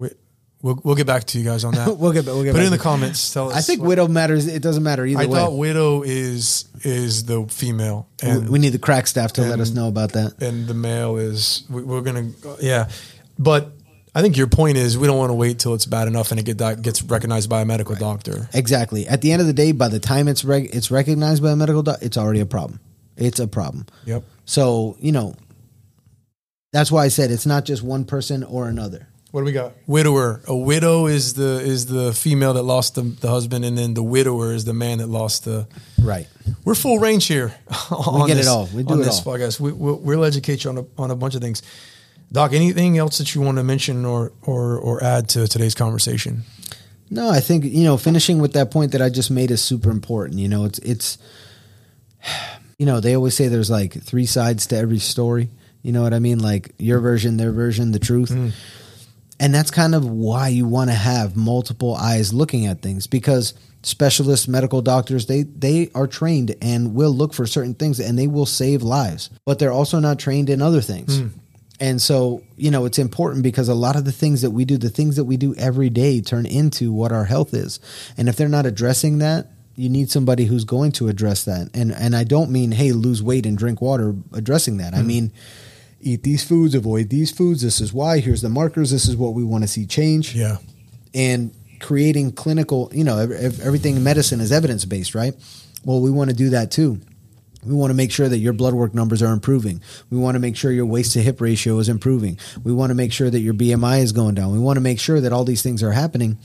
Wait, we'll we'll get back to you guys on that. we'll get we'll get Put back in the comments. Tell us. I think what- widow matters. It doesn't matter either I way. thought widow is is the female, and we need the crack staff to let us know about that. and the male is we, we're gonna yeah but i think your point is we don't want to wait till it's bad enough and it get gets recognized by a medical doctor Exactly. At the end of the day, by the time it's reg- it's recognized by a medical doctor, it's already a problem. It's a problem. yep So you know, that's why I said it's not just one person or another. what do we got widower a widow is the is the female that lost the, the husband and then the widower is the man that lost the Right. we're full range here on get it all. We do on it this all. podcast we, we'll, we'll educate you on a, on a bunch of things doc anything else that you want to mention or or or add to today's conversation No, I think you know finishing with that point that I just made is super important. You know, it's it's you know they always say there's like three sides to every story. You know what I mean? Like your version, their version, the truth. Mm. And that's kind of why you want to have multiple eyes looking at things because specialists, medical doctors they they are trained and will look for certain things and they will save lives but they're also not trained in other things mm. And so you know it's important because a lot of the things that we do the things that we do every day turn into what our health is and if they're not addressing that you need somebody who's going to address that and and I don't mean hey lose weight and drink water addressing that I mm-hmm. mean eat these foods avoid these foods this is why here's the markers this is what we want to see change Yeah. and creating clinical, you know, ev- ev- everything in medicine is evidence based, right? Well, we want to do that too. We want to make sure that your blood work numbers are improving. We want to make sure your waist to hip ratio is improving. We want to make sure that your BMI is going down. We want to make sure that all these things are happening,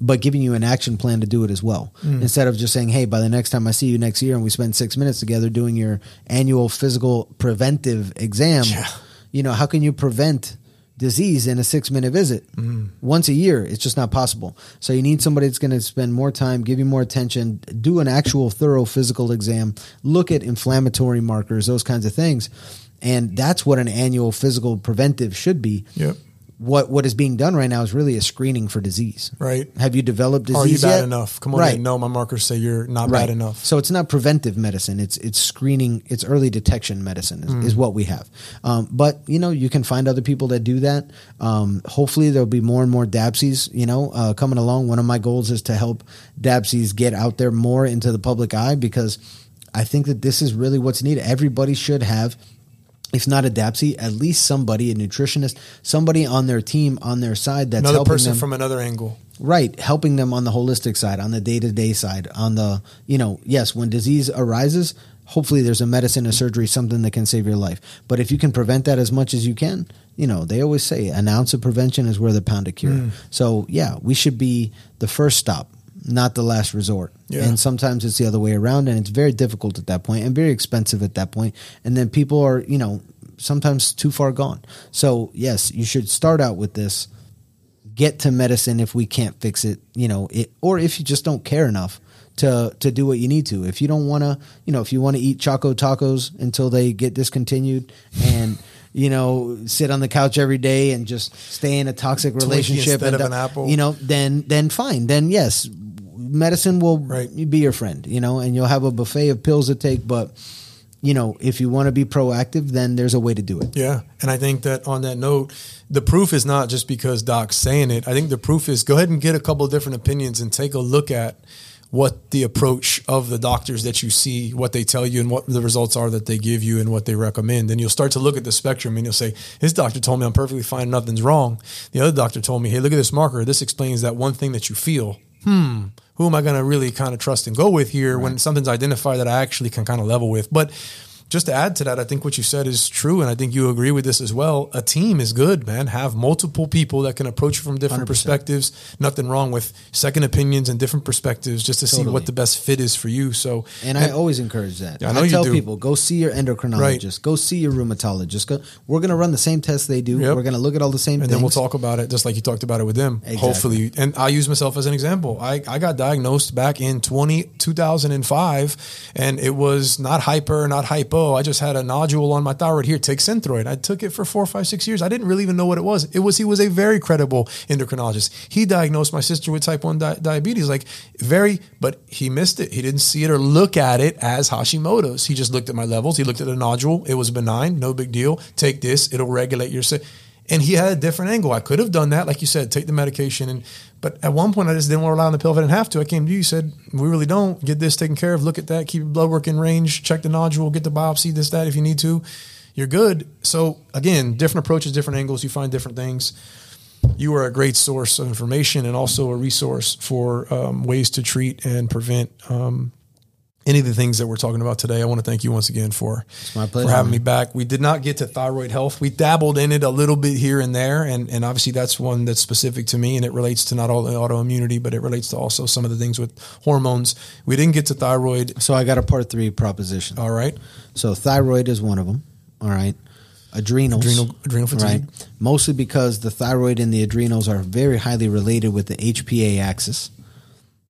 but giving you an action plan to do it as well. Mm. Instead of just saying, hey, by the next time I see you next year and we spend six minutes together doing your annual physical preventive exam, Yeah. you know, how can you prevent disease in a six minute visit mm. once a year? It's just not possible. So you need somebody that's going to spend more time, give you more attention, do an actual thorough physical exam, look at inflammatory markers, those kinds of things. And that's what an annual physical preventive should be. Yep. What what is being done right now is really a screening for disease. Right. Have you developed disease Are you bad yet? enough? Come on, right. in. no, my markers say you're not Right. bad enough. So it's not preventive medicine. It's it's screening. It's early detection medicine is, Mm. is what we have. Um, but you know you can find other people that do that. Um, hopefully there'll be more and more DAPSIs. You know uh, coming along. One of my goals is to help DAPSIs get out there more into the public eye because I think that this is really what's needed. Everybody should have if not a DAPSI, at least somebody, a nutritionist, somebody on their team, on their side that's Another helping person them. from another angle. Right, helping them on the holistic side, on the day to day side, on the, you know, yes, when disease arises, hopefully there's a medicine, a surgery, something that can save your life. But if you can prevent that as much as you can, you know, they always say an ounce of prevention is worth a pound of cure. Hmm. So, yeah, we should be the first stop, not the last resort. Yeah. And sometimes it's the other way around, and it's very difficult at that point and very expensive at that point. And then people are, you know, sometimes too far gone. So, yes, you should start out with this get to medicine if we can't fix it, you know, it, or if you just don't care enough to to do what you need to. If you don't want to, you know, if you want to eat Choco Tacos until they get discontinued and you know sit on the couch every day and just stay in a toxic relationship instead and of an apple. you know, then then fine, then yes, medicine will Right. be your friend, you know, and you'll have a buffet of pills to take, but you know, if you want to be proactive, then there's a way to do it. Yeah. And I think that on that note, the proof is not just because Doc's saying it. I think the proof is go ahead and get a couple of different opinions and take a look at what the approach of the doctors that you see, what they tell you, and what the results are that they give you and what they recommend. And you'll start to look at the spectrum and you'll say, His doctor told me I'm perfectly fine, nothing's wrong. The other doctor told me, Hey, look at this marker. This explains that one thing that you feel. Hmm. Who am I going to really kind of trust and go with here when something's identified that I actually can kind of level with? But just to add to that, I think what you said is true, and I think you agree with this as well. A team is good, man. Have multiple people that can approach you from different 100%. perspectives. Nothing wrong with second opinions and different perspectives, just to see what the best fit is for you. So, And I always encourage that. Yeah, I I tell people go see your endocrinologist, go see your rheumatologist. Go, we're going to run the same tests they do. Yep. We're going to look at all the same things. and things. then we'll talk about it just like you talked about it with them. Exactly. Hopefully, and I use myself as an example. I, I got diagnosed back in 20, 2005, and it was not hyper, not hypo. I just had a nodule on my thyroid here. Take Synthroid. I took it for four, five, six years. I didn't really even know what it was. It was he was a very credible endocrinologist. He diagnosed my sister with type one di- diabetes, like very, but he missed it. He didn't see it or look at it as Hashimoto's. He just looked at my levels. He looked at the nodule. It was benign, no big deal. Take this, it'll regulate your. And he had a different angle. I could have done that, like you said, take the medication. And but at one point, I just didn't want to rely on the pill if I didn't have to. I came to you, said, "We really don't get this taken care of. Look at that. Keep your blood work in range. Check the nodule. Get the biopsy. This, that. If you need to, you're good." So again, different approaches, different angles. You find different things. You are a great source of information and also a resource for um, ways to treat and prevent um, any of the things that we're talking about today. I want to thank you once again for, my for having man. me back. We did not get to thyroid health. We dabbled in it a little bit here and there, and, and obviously that's one that's specific to me, and it relates to not all the autoimmunity, but it relates to also some of the things with hormones. We didn't get to thyroid. so I got a part three proposition. All right, So thyroid is one of them. All right. Adrenals. Adrenal- adrenal fatigue. Right. Mostly because the thyroid and the adrenals are very highly related with the HPA axis.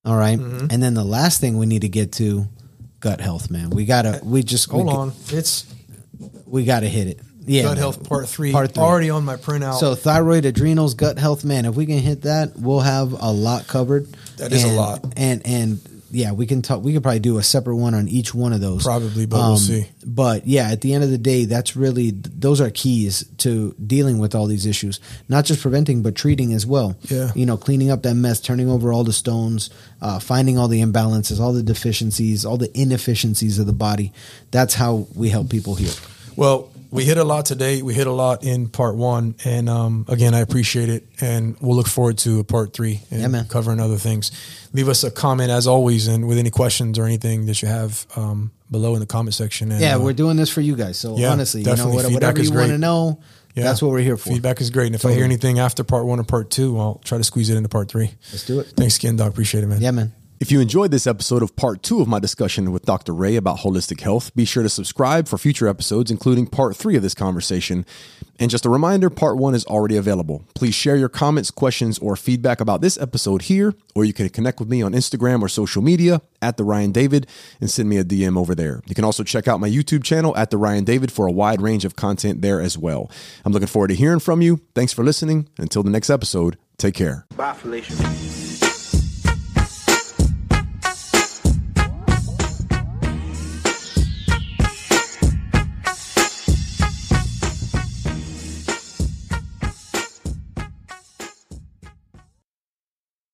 All right? Mm-hmm. And then the last thing we need to get to gut health, man. We gotta we just hold we, on. It's we gotta hit it. Yeah, gut man. health part three, Part three. already on my printout. So thyroid, adrenals, gut health, man. If we can hit that, we'll have a lot covered. That is a lot. And and yeah, we can talk. We could probably do a separate one on each one of those. Probably, but we'll see. But yeah, at the end of the day, that's really those are keys to dealing with all these issues. Not just preventing, but treating as well. Yeah. you know, cleaning up that mess, turning over all the stones, uh, finding all the imbalances, all the deficiencies, all the inefficiencies of the body. That's how we help people heal. Well, we hit a lot today. We hit a lot in part one, and um, again, I appreciate it, and we'll look forward to a part three and Yeah, covering other things. Leave us a comment as always, and with any questions or anything that you have um, below in the comment section. And, Yeah, uh, we're doing this for you guys. So Yeah, honestly, you know, what- whatever you want to know, yeah, that's what we're here for. Feedback is great, and if I hear anything after part one or part two, I'll try to squeeze it into part three. Let's do it. Thanks again, Doc. Appreciate it, man. Yeah, man. If you enjoyed this episode of part two of my discussion with Dr. Ray about holistic health, be sure to subscribe for future episodes, including part three of this conversation. And just a reminder, part one is already available. Please share your comments, questions, or feedback about this episode here, or you can connect with me on Instagram or social media at the Ryan David and send me a DM over there. You can also check out my YouTube channel at the Ryan David for a wide range of content there as well. I'm looking forward to hearing from you. Thanks for listening. Until the next episode, take care. Bye, Felicia.